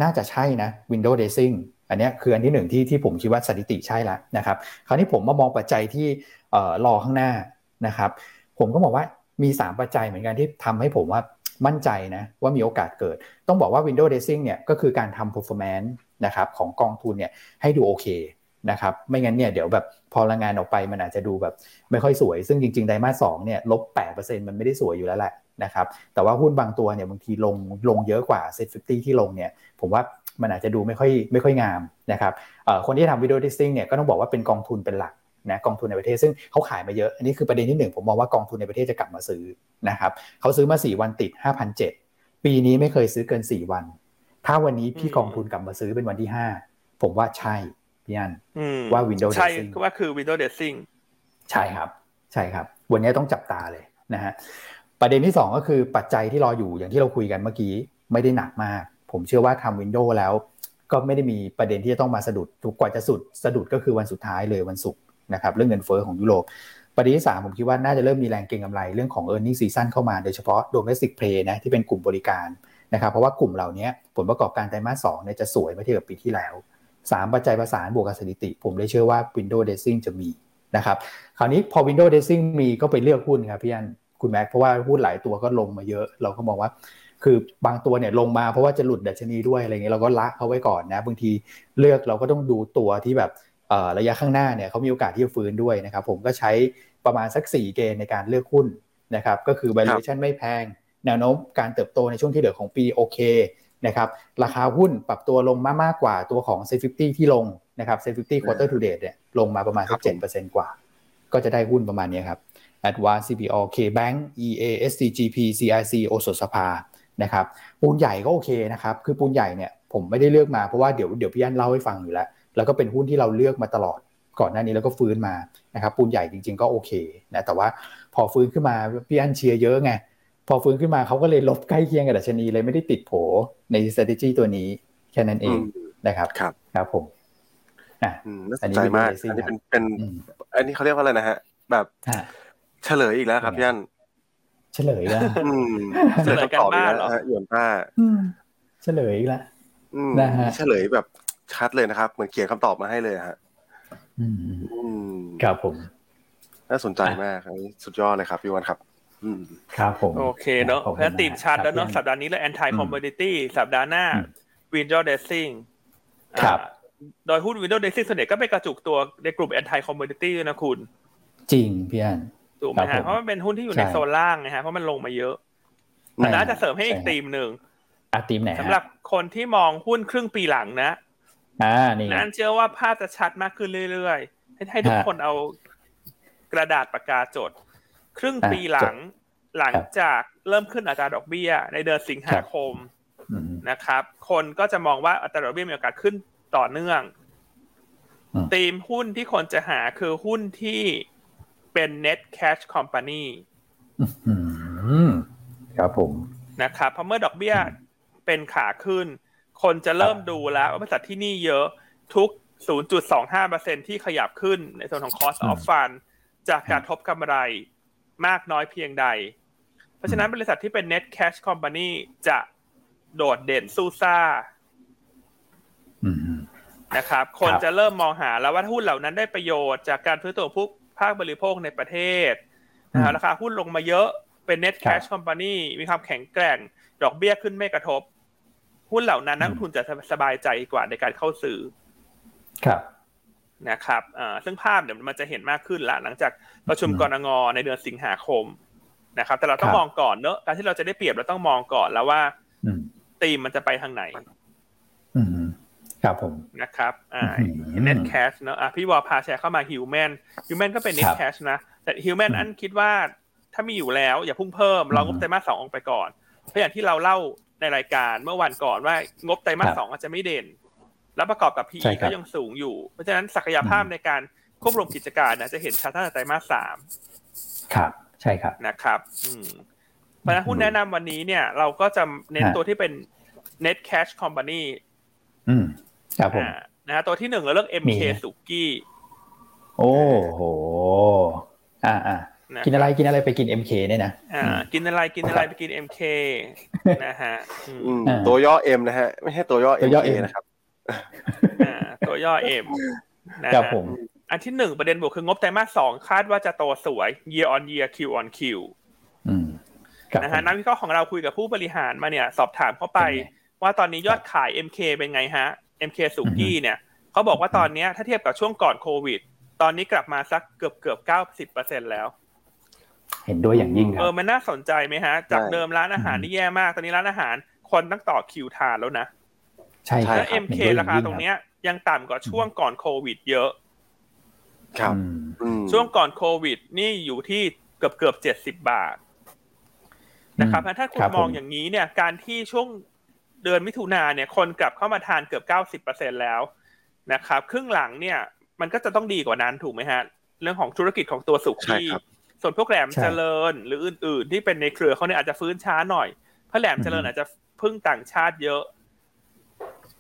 น่าจะใช่นะ Windows Dressing อันนี้คืออันที่หนึ่งที่ที่ผมคิดว่าสถิติใช่แล้วนะครับ คราวนี้ผมมามองปัจจัยที่เอ่อรอข้างหน้านะครับ ผมก็บอกว่ามี 3 ปัจจัยเหมือนกันที่ทำให้ผมว่ามั่นใจนะว่ามีโอกาสเกิด ต้องบอกว่า Window Dressing เนี่ยก็คือการทำ performance นะครับของกองทุนเนี่ยให้ดูโอเคนะครับไม่งั้นเนี่ยเดี๋ยวแบบพอรายงานออกไปมันอาจจะดูแบบไม่ค่อยสวย ซึ่งจริงๆไตรมาสสองเนี่ยลบ8%มันไม่ได้สวยอยู่แล้วแหละ นะครับแต่ว่าหุ้นบางตัวเนี่ยบางทีลงลงเยอะกว่า SET fifty ลงเนี่ยผมว่ามันอาจจะดูไม่ค่อยไม่ค่อยงามนะครับคนที่ทำ window dressing เนี่ยก็ต้องบอกว่าเป็นกองทุนเป็นหลักนะกองทุนในประเทศซึ่งเขาขายมาเยอะอันนี้คือประเด็นที่หนึ่งผมมองว่ากองทุนในประเทศจะกลับมาซื้อนะครับเขาซื้อมา 4 วันติด 5,007 ปีนี้ไม่เคยซื้อเกิน 4 วัน ถ้าวันนี้พี่กองทุนกลับมาซื้อเป็นวันที่ 5 ผมว่าใช่พี่อันว่า Windows Dressing ใช่ว่าคือ Windows Dressing ใช่ครับ ใช่ครับ วันนี้ต้องจับตาเลยนะฮะ ประเด็นที่ 2 ก็คือปัจจัยที่รออยู่อย่างที่เราคุยกันเมื่อกี้ไม่ได้หนักมาก ผมเชื่อว่าทำ Windows แล้ว ก็ไม่ได้มีประเด็นที่จะต้องมาสะดุดถูกกว่าจะสุดสะดุดก็คือวันสุดท้ายเลยวันศุกร์นะครับเรื่องเงินเฟ้อของยุโรปประเด็นที่ 3 ผมคิดว่าน่าจะเริ่มมีแรงเก็งกำไรเรื่องของ e a r n i n g ็ซีซั่นเข้ามาโดยเฉพาะ domestic play นะที่เป็นกลุ่มบริการนะครับเพราะว่ากลุ่มเหล่านี้ผลประกอบการไตรมาสสองเนี่ยจะสวยเมื่อเทียบกับปีที่แล้ว 3 ปัจจัยประสานบวกกับสถิติ ผมเลยเชื่อว่า Windows Dressing จะมีนะครับคราวนี้พอ Windows Dressing มีก็ไปเลือกหุ้นครับพี่อัน คุณแม็กเพราะว่าหุ้นหลายตัวก็ลงมาเยอะ เราก็มองว่า คือบางตัวเนี่ยลงมาเพราะว่าจะหลุดดัชนีด้วยอะไรเงี้ยเราก็ละเขาไว้ก่อนนะบางทีเลือกเราก็ต้องดูตัวที่แบบระยะข้างหน้าเนี่ยเขามีโอกาสที่จะฟื้นด้วยนะครับผมก็ใช้ประมาณสัก 4 เกณฑ์ในการเลือกหุ้นนะครับก็คือ valuation ไม่แพง แนวโน้มการเติบโตในช่วงที่เหลือของปีโอเคนะครับราคาหุ้นปรับตัวลงมามากกว่าตัวของ s 50ที่ลงนะครับ s 50 quarter to date เนี่ยลงมาประมาณสัก7%กว่า ก็จะได้หุ้นประมาณนี้ครับ Advance CPO KBank EA SCGP CIC โอสถสภานะครับปูนใหญ่ก็โอเคนะครับ คือปูนใหญ่เนี่ยผมไม่ได้เลือกมาเพราะว่าเดี๋ยวเดี๋ยวพี่ยันเล่าให้ฟังอยู่แล้ว แล้วก็เป็นหุ้นที่เราเลือกมาตลอดก่อนหน้านี้แล้วก็ฟื้นมานะครับปูนใหญ่จริง ๆก็โอเคนะแต่ว่าพอฟื้นขึ้นมาพี่อันเชียร์เยอะไงพอฟื้นขึ้นมาเขาก็เลยลบใกล้เคียงกับดัชนีเลยไม่ได้ติดโผใน strategy ตัวนี้แค่นั้นเองนะครับครับครับผมอะอืมน่าสนใจมากอันนี้อันนี้เป็นเป็นเป็นอืมอันนี้เขาเรียกว่าอะไรนะฮะแบบอะ เฉลยอีกแล้วครับเป็นไงพี่อันเฉลยแล้วอืมเฉลยกันบ้านเหรอฮะหยวนต้าอืมเฉลยอีกแล้วอืมนะฮะเฉลยแบบชัดเลยนะครับ เหมือนเขียนคำตอบมาให้เลยฮะอืมอืมครับผมน่าสนใจมากอันนี้สุดยอดเลยครับพี่วันครับอืมครับผมโอเคเนอะขอบเพคุณราะฉะนั้นตีมชัดแล้วเนอะครับสัปดาห์นี้เลย anti อืม commodity สัปดาห์หน้าอืม window dressing ครับอ่าโดยหุ้น window dressing ส่วนใหญ่ก็ไปกระจุกตัวในกลุ่ม anti commodity ด้วยนะคุณ จริงพี่อัน ถูกไหมครัฮะบผมเพราะมันเป็นหุ้นที่อยู่ในใช่โซนล่างนะฮะเพราะมันลงมาเยอะอ่าน่าจะเสริมให้อีกใช่ตีมหนึ่งอาทีมไหนฮะสำหรับคนที่มองหุ้นครึ่งปีหลังนะอ่านี่ไงนั่นเชื่อว่าภาพจะชัดมากขึ้นเรื่อยๆให้ให้ทุกฮะคนเอากระดาษปากกาจด ครึ่งอะปีหลังหลังครับจากเริ่มขึ้นอัตราดอกเบี้ย ในเดือนสิงหาคมอืมนะครับ คนก็จะมองว่าอัตราดอกเบี้ยมีโอกาสขึ้นต่อเนื่องอืมธีมหุ้นที่คนจะหาคือหุ้นที่ เป็น net cash company อืมครับผมนะครับเพราะเมื่อดอกเบี้ยเป็นขาขึ้น คนจะเริ่มดูแล้วว่าบริษัทที่นี่เยอะทุก 0.25%ที่ขยับขึ้นในส่วนของ cost of fund จากการทบกำไรมากน้อยเพียงใด เพราะฉะนั้นบริษัทที่เป็น net cash company จะโดดเด่นสู้ซ่าอืมนะครับ คนครับจะเริ่มมองหาแล้วว่าหุ้นเหล่านั้นได้ประโยชน์จากการซื้อตัวผู้ ภาคบริโภคในประเทศนะครับราคาหุ้นลงมาเยอะเป็น net ครับ cash company มีความแข็งแกร่ง ดอกเบี้ยขึ้นไม่กระทบ หุ้นเหล่านั้นนักลงทุนจะสบายใจกว่าในการเข้าซื้อครับนะครับอ่าซึ่งภาพเดี๋ยวมันจะเห็นมากขึ้นละหลังจากประชุมอืมกรงในเดือนสิงหาคมนะครับ แต่เราต้อคงรับมองก่อนเนอะการที่เราจะได้เปรียบเราต้องมองก่อนแล้วว่าอืมตีมมันจะไปทางไหน อืม ครับผมนะครับอ่าอืม net cash เนอะอะพี่วอลพาแชร์เข้ามา human human ก็เป็น net ครับ cash นะ แต่ human อืมอันคิดว่าถ้ามีอยู่แล้ว อย่าพุ่งเพิ่ม เรางบไตรมาสสองออกไปก่อน เพราะอย่างที่เราเล่าในรายการเมื่อวันก่อนว่างบไตรมาสครับสองอาจจะไม่เด่น แล้วประกอบกับใช่ PE ครัก็บยังสูงอยู่ เพราะฉะนั้นศักยภาพอืมในการควบรวมกิจการนะจะเห็นชัดตั้งแต่ไตรมาสสามครับใช่ครับนะครับ อืมเพราะฉะนั้นหุ้นแนะนำวันนี้เนี่ย เราก็จะเน้นฮะตัวที่เป็น net cash company อืม ครับผมอ่านะฮะตัวที่หนึ่งเราเลือก MK มีสุกี้โอ้โหอ่าอ่านะกินอะไรกินอะไรไปกิน MK เนี่ยนะอ่า กินอะไรกินอะไรไปกิน MK นะฮะอืมอืมอ่าตัวย่อเอ็มนะฮะ ไม่ใช่ตัวย่อตัวย่อเอ็ M นะครับอ่าตัวย่อ M นะฮะครับผมอันที่หนึ่งประเด็นบวกคืองบไตรมาสสองคาดว่าจะโตสวย year on year Q on Q อืมครับนะฮะผมนักวิเคราะห์ของเราคุยกับผู้บริหารมาเนี่ย สอบถามเข้าไปเป็นไงว่าตอนนี้ยอดขาย MK เป็นไงฮะ MK สุกี้เนี่ยเขาบอกว่าตอนเนี้ยถ้าเทียบกับช่วงก่อนโควิด ตอนนี้กลับมาสักเกือบเกือบเก้าสิบเปอร์เซ็นแล้ว เห็นด้วยอย่างยิ่งคเอรัอบมันน่าสนใจไหมฮะ จากใช่เดิมร้านอาหารอืมที่แย่มาก ตอนนี้ร้านอาหารคนต้องต่อคิวทานแล้วนะ ใช่ครับแล้ว MK ห็นด้วยราคาอย่ตรงยิ่เนี้ยยังต่ำกว่าช่วงก่อนโควิด เยอะ ครับอืมอืมช่วงก่อนโควิด นี่อยู่ที่เกือบเกือบเจ็ดสิบบาทนะครับถ้าคุณรับมองผอย่างนี้เนี่ย การที่ช่วง เดือนมิถุนาเนี่ยคนกลับเข้ามาทานเกือบเก้าสิบเปอร์เซ็นแล้วนะครับครึ่งหลังเนี่ยมันก็จะต้องดีกว่านั้นถูกไหมฮะ เรื่องของธุรกิจของตัวสุใช่กี้ครับส่วนพวกแหลมใช่เจริญหรืออื่น ๆ ที่เป็นในเครือเขาเนี่ยอาจจะฟื้นช้าหน่อยเพราะแหลมเจริญอืมอาจจะพึ่งต่างชาติเยอะ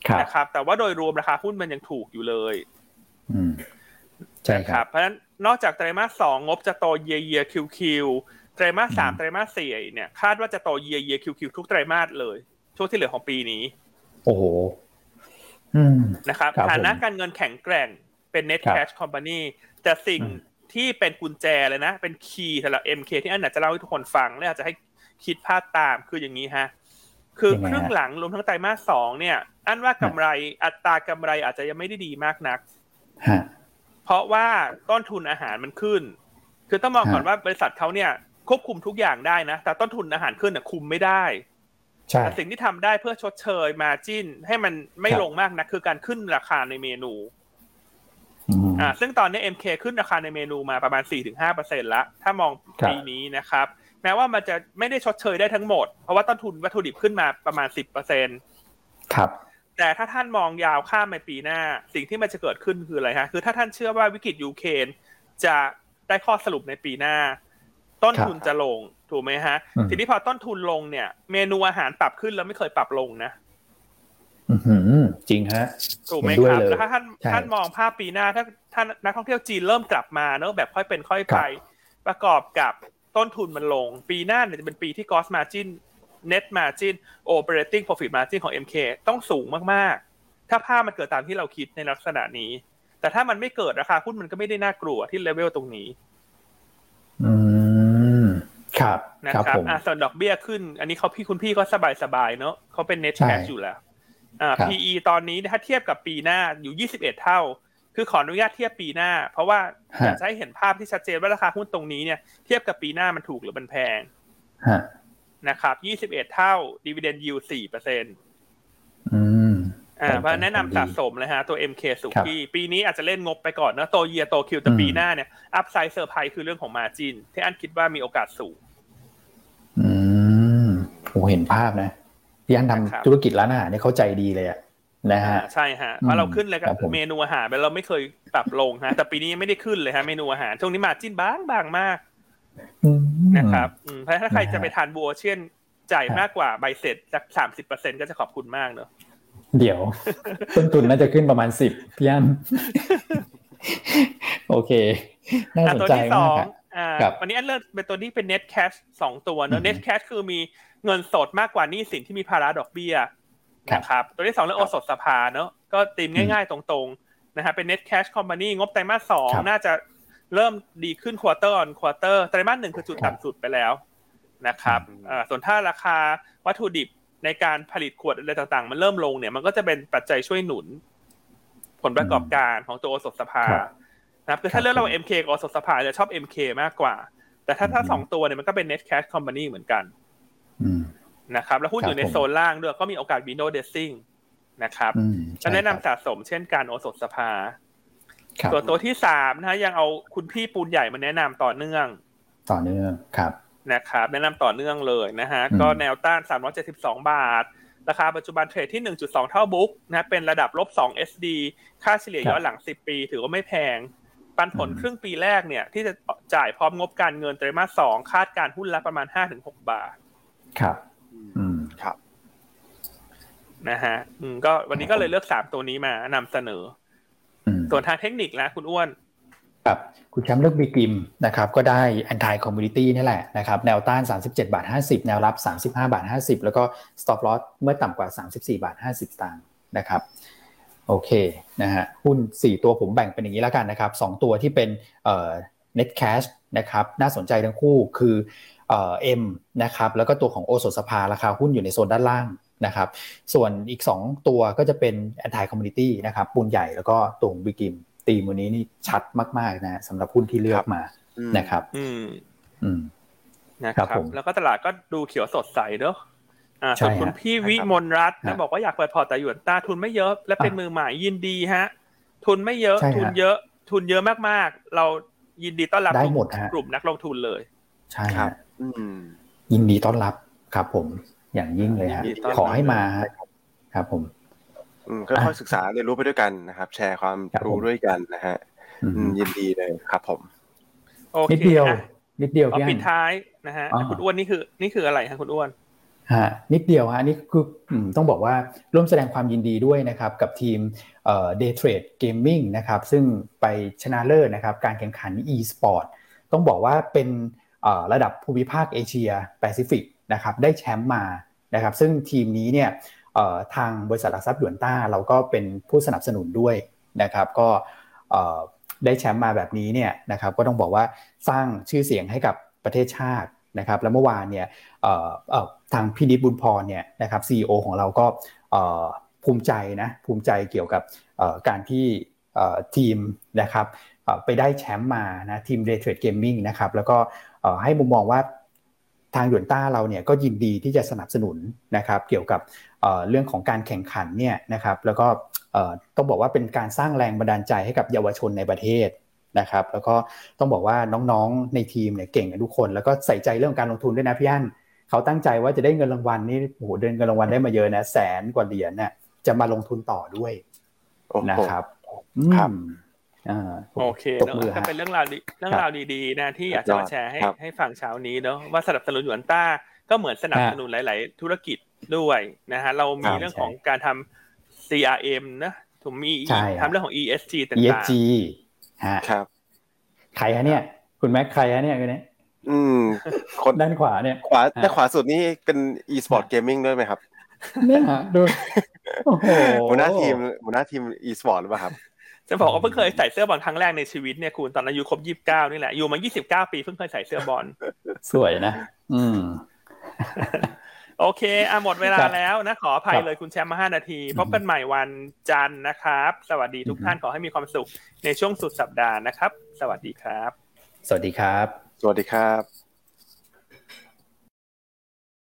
ครับนะครับ แต่ว่าโดยรวมราคาหุ้นมันยังถูกอยู่เลยอืมใช่นะครับครับเพราะฉะนั้นนอกจากไตรมาสสองงบจะโต year year Q Q ไตรมาสสามอืมไตรมาสสี่เนี่ย คาดว่าจะโต year year Q Q ทุกไตรมาสเลย ช่วงที่เหลือของปีนี้ โอ้โหอืมนะครับครับฐานะผมการเงินแข็งแกร่งเป็น net ครับ cash company แต่สิ่งอืมที่เป็นกุญแจเลยนะ เป็นคีย์สำหรับ MK ที่อันไหนจะเล่าให้ทุกคนฟังและอาจจะให้คิดภาพตามคืออย่างนี้ฮะ คือยังไงฮะครึ่งหลังรวมทั้งไตรมาสสองเนี่ย อันว่ากำไรอัตรากำไรอาจจะยังไม่ได้ดีมากนักฮะเพราะว่าต้นทุนอาหารมันขึ้น คือต้องมองก่อนฮะว่าบริษัทเขาเนี่ยควบคุมทุกอย่างได้นะ แต่ต้นทุนอาหารขึ้นน่ะคุมไม่ได้ใช่ แต่สิ่งที่ทำได้เพื่อชดเชยมาจิ้น ให้มันไม่ครับลงมากนะคือการขึ้นราคาในเมนูอืมอ่าซึ่งตอนนี้ MK ขึ้นราคาในเมนูมาประมาณ 4-5%ละถ้ามองครับปีนี้นะครับ แม้ว่ามันจะไม่ได้ชดเชยได้ทั้งหมด เพราะว่าต้นทุนวัตถุดิบขึ้นมาประมาณ 10%ครับ แต่ถ้าท่านมองยาวข้ามไปปีหน้า สิ่งที่มันจะเกิดขึ้นคืออะไรฮะ คือถ้าท่านเชื่อว่าวิกฤตยูเครนจะได้ข้อสรุปในปีหน้า ต้นทุนจะลง ถูกไหมฮะอืมทีนี้พอต้นทุนลงเนี่ย เมนูอาหารปรับขึ้นแล้วไม่เคยปรับลงนะอจริงฮะ ถูกไหมครับแล้วถ้าท่านท่านมองภาพปีหน้า ถ้าท่านนักท่องเที่ยวจีนเริ่มกลับมาเนอะแบบค่อยเป็นค่อยไป ประกอบกับต้นทุนมันลง ปีหน้าเนี่ยจะเป็นปีที่ cost margin net margin operating profit margin ของ MK ต้องสูงมากๆ ถ้าภาพมันเกิดตามที่เราคิดในลักษณะนี้ แต่ถ้ามันไม่เกิดราคาหุ้นมันก็ไม่ได้น่ากลัวที่เลเวลตรงนี้ อืม ครับนะครับอ่าส่วนดอกเบี้ยขึ้น อันนี้เขาพี่คุณพี่ก็สบายสบายเนาะเขาเป็น net cash อยู่แล้วอ่า PE ตอนนี้ถ้าเทียบกับปีหน้าอยู่ 21 เท่า คือขออนุญาตเทียบปีหน้า เพราะว่าอยากให้เห็นภาพที่ชัดเจนว่าราคาหุ้นตรงนี้เนี่ยเทียบกับปีหน้ามันถูกหรือมันแพงนะครับ 21 เท่าดีเวเดนยิว4เปอร์เซ็นต์อ่าเพราะแนะนำสะสมเลยฮะ ตัว MK สุกี้ปีนี้อาจจะเล่นงบไปก่อนนะโต year โต Q แต่ปีหน้าเนี่ย upside surprise คือเรื่องของ margin ที่อันคิดว่ามีโอกาสสูงอื มโหเห็นภาพนะพี่อันทำธุรกิจร้านอาหารเนี่ยเข้าใจดีเลยอะนะฮะใช่ฮะเพราะเราขึ้นเลยกับเมนูอาหารไปเราไม่เคยปรับลงฮะ แต่ปีนี้ไม่ได้ขึ้นเลยฮะเมนูอาหารช่วงนี้ margin บางบางมากนะครับเพราะถ้าใครจะไปทานบัวเช่นจ่ายมากกว่าใบเสร็จสักสามสิบเปอร์เซ็นต์ก็จะขอบคุณมากเนอะเดี๋ยว ต้นทุนน่าจะขึ้นประมาณสิบพี่อันโอเค น่าสนใจมากครับวันนี้อันเริ่มเป็นตัวนี้เป็น net cash สองตัวเนอะ net cash คือมี เงินสดมากกว่าหนี้สินที่มีภาระดอกเบี้ยนะครับตัวที่สองเรื่องโอสถสภาเนอะก็ตีมง่ายๆตรงๆนะฮะเป็น net cash company งบไตรมาสสองน่าจะเริ่มดีขึ้น quarter on quarter ไตรมาสหนึ่งคือจุดต่ำสุดไปแล้วนะครับส่วนถ้าราคาวัตถุดิบในการผลิตขวดอะไรต่างๆ มันเริ่มลงเนี่ยมันก็จะเป็นปัจจัยช่วยหนุน ผลประกอบการของตัวโอสถสภานะครับคือถ้าเลือกเรา MK กับโอสถสภาจะชอบ MK มากกว่า แต่ถ้าถ้าสองตัวเนี่ยมันก็เป็น net cash company เหมือนกัน นะครับ แล้วหุ้นอยู่ในโซนล่างด้วยก็มีโอกาส window dressing นะครับจะแนะนำสะสมเช่นการโอสถสภาส่วนตัวที่สามนะฮะยังเอาคุณพี่ปูนใหญ่มาแนะนำต่อเนื่อง ต่อเนื่องครับนะครับ แนะนำต่อเนื่องเลยนะฮะก็แนวต้าน 372 บาทราคาปัจจุบันเทรดที่ 1.2 เท่าบุ๊กนะเป็นระดับลบ 2 SD ค่าเฉลี่ยย้อนหลัง 10 ปี ถือว่าไม่แพง ปันผลครึ่งปีแรกเนี่ย ที่จะจ่ายพร้อมงบการเงินไตรมาสสองคาดการหุ้นละประมาณ 5-6 บาท ครับ อืมครับนะฮะอืมก็วันนี้ก็เลยเลือกสามตัวนี้มานำเสนอส่วนทางเทคนิคแล้วคุณอ้วนครับคุณแชมป์เลือกบีกริมนะครับก็ได้ anti community นี่แหละนะครับแนวต้าน 37 บาท 50 แนวรับ 35 บาท 50 แล้วก็ stop loss เมื่อต่ำกว่า 34 บาท 50สตางค์นะครับโอเคนะฮะหุ้น 4 ตัวผมแบ่งเป็นอย่างนี้แล้วกันนะครับ 2 ตัวที่เป็นเอ่อ net cash นะครับน่าสนใจทั้งคู่คือ เอ่อ M นะครับแล้วก็ตัวของโอสถสภาราคาหุ้นอยู่ในโซนด้านล่างนะครับส่วนอีก 2 ตัวก็จะเป็น anti community นะครับปูนใหญ่แล้วก็ตัวของบีกิมตีมวันนี้นี่ชัดมากๆนะสำหรับหุ้นที่เลือกมานะครับอืมอืมนะครับแล้วก็ตลาดก็ดูเขียวสดใสเนอะอ่าส่วนคุณพี่วิมลรัตน์นะบอกว่าอยากเปิดพอร์ตแต่หยวนตาทุนไม่เยอะและเป็นมือใหม่ยินดีฮะ ทุนไม่เยอะทุนเยอะ ทุนเยอะมากๆ เรายินดีต้อนรับทุกกลุ่มนักลงทุนเลย ใช่ครับ ยินดีต้อนรับครับผมอย่างยิ่งเลยฮะขอให้มาครับผมก็ค่อยศึกษาเรียนรู้ไปด้วยกันนะครับ แชร์ความรู้ด้วยกันนะฮะยินดีเลยครับผมนิดเดียว นิดเดียวพี่ปิดท้ายนะฮะคุณอ้วนนี่คือนี่คืออะไรฮะคุณอ้วนฮะนิดเดียวฮะนี่คือต้องบอกว่าร่วมแสดงความยินดีด้วยนะครับกับทีมเอ่อ Day Trade Gaming นะครับซึ่งไปชนะเลิศนะครับการแข่งขัน e-sport ต้องบอกว่าเป็น ระดับภูมิภาคเอเชียแปซิฟิกนะครับได้แชมป์มานะครับซึ่งทีมนี้เนี่ยทางบริษัทหลักทรัพย์หยวนต้าเราก็เป็นผู้สนับสนุนด้วยนะครับก็ได้แชมป์มาแบบนี้เนี่ยนะครับก็ต้องบอกว่าสร้างชื่อเสียงให้กับประเทศชาตินะครับแล้วเมื่อวานเนี่ยทางพี่นิดบุญพรเนี่ยนะครับ CEO ของเราก็ภูมิใจนะภูมิใจเกี่ยวกับการที่ทีมนะครับไปได้แชมป์มานะทีม Day Trade Gaming นะครับแล้วก็ ให้มุมมองว่าทางหยวนต้าเราเนี่ยก็ยินดีที่จะสนับสนุนนะครับ เกี่ยวกับเรื่องของการแข่งขันเนี่ยนะครับ แล้วก็ต้องบอกว่าเป็นการสร้างแรงบันดาลใจให้กับเยาวชนในประเทศนะครับ แล้วก็ต้องบอกว่าน้องๆในทีมเนี่ยเก่งกันทุกคน แล้วก็ใส่ใจเรื่องการลงทุนด้วยนะพี่อันเขาตั้งใจว่าจะได้เงินรางวัลนี่โอ้โหเดินเงินรางวัลได้มาเยอะนะแสนกว่าเหรียญเนี่ยจะมาลงทุนต่อด้วยนะครับครับ โอเคเนาะก็เป็นเรื่องราวเรื่องราวดีๆนะที่อยากจะมาแชร์ให้ให้ฟังเช้านี้เนาะว่าสนับสนุนหยวนต้าก็เหมือนสนับสนุนหลาย ๆ ธุรกิจด้วยนะฮะเรามีเรื่องของการทำ CRM นะผมมีทำเรื่องของ ESG ต่างๆ ESG ฮะครับใครฮะเนี่ย คุณแม็กใครฮะเนี่ยคนนี้อืมคนด้านขวาเนี่ยขวาด้านขวาสุดนี่เป็น e-sport gaming ด้วยไหมครับเนี่ยดูโอ้โหหัวหน้าทีมหัวหน้าทีม e-sport หรือเปล่าครับ จะบอกว่าเพิ่งเคยใส่เสื้อบอลครั้งแรกในชีวิตเนี่ยคุณตอนอายุครบยี่สิบเก้านี่แหละอยู่มายี่สิบเก้าปีเพิ่งเคยใส่เสื้อบอลสวยนะ อืมโอเคอะหมดเวลาครับแล้วนะขออภัยครับเลยคุณแชมป์มาห้านาทีพบกันใหม่วันจันทร์นะครับ สวัสดีทุกอือฮึท่านขอให้มีความสุขในช่วงสุดสัปดาห์นะครับ สวัสดีครับ สวัสดีครับ สวัสดีครับ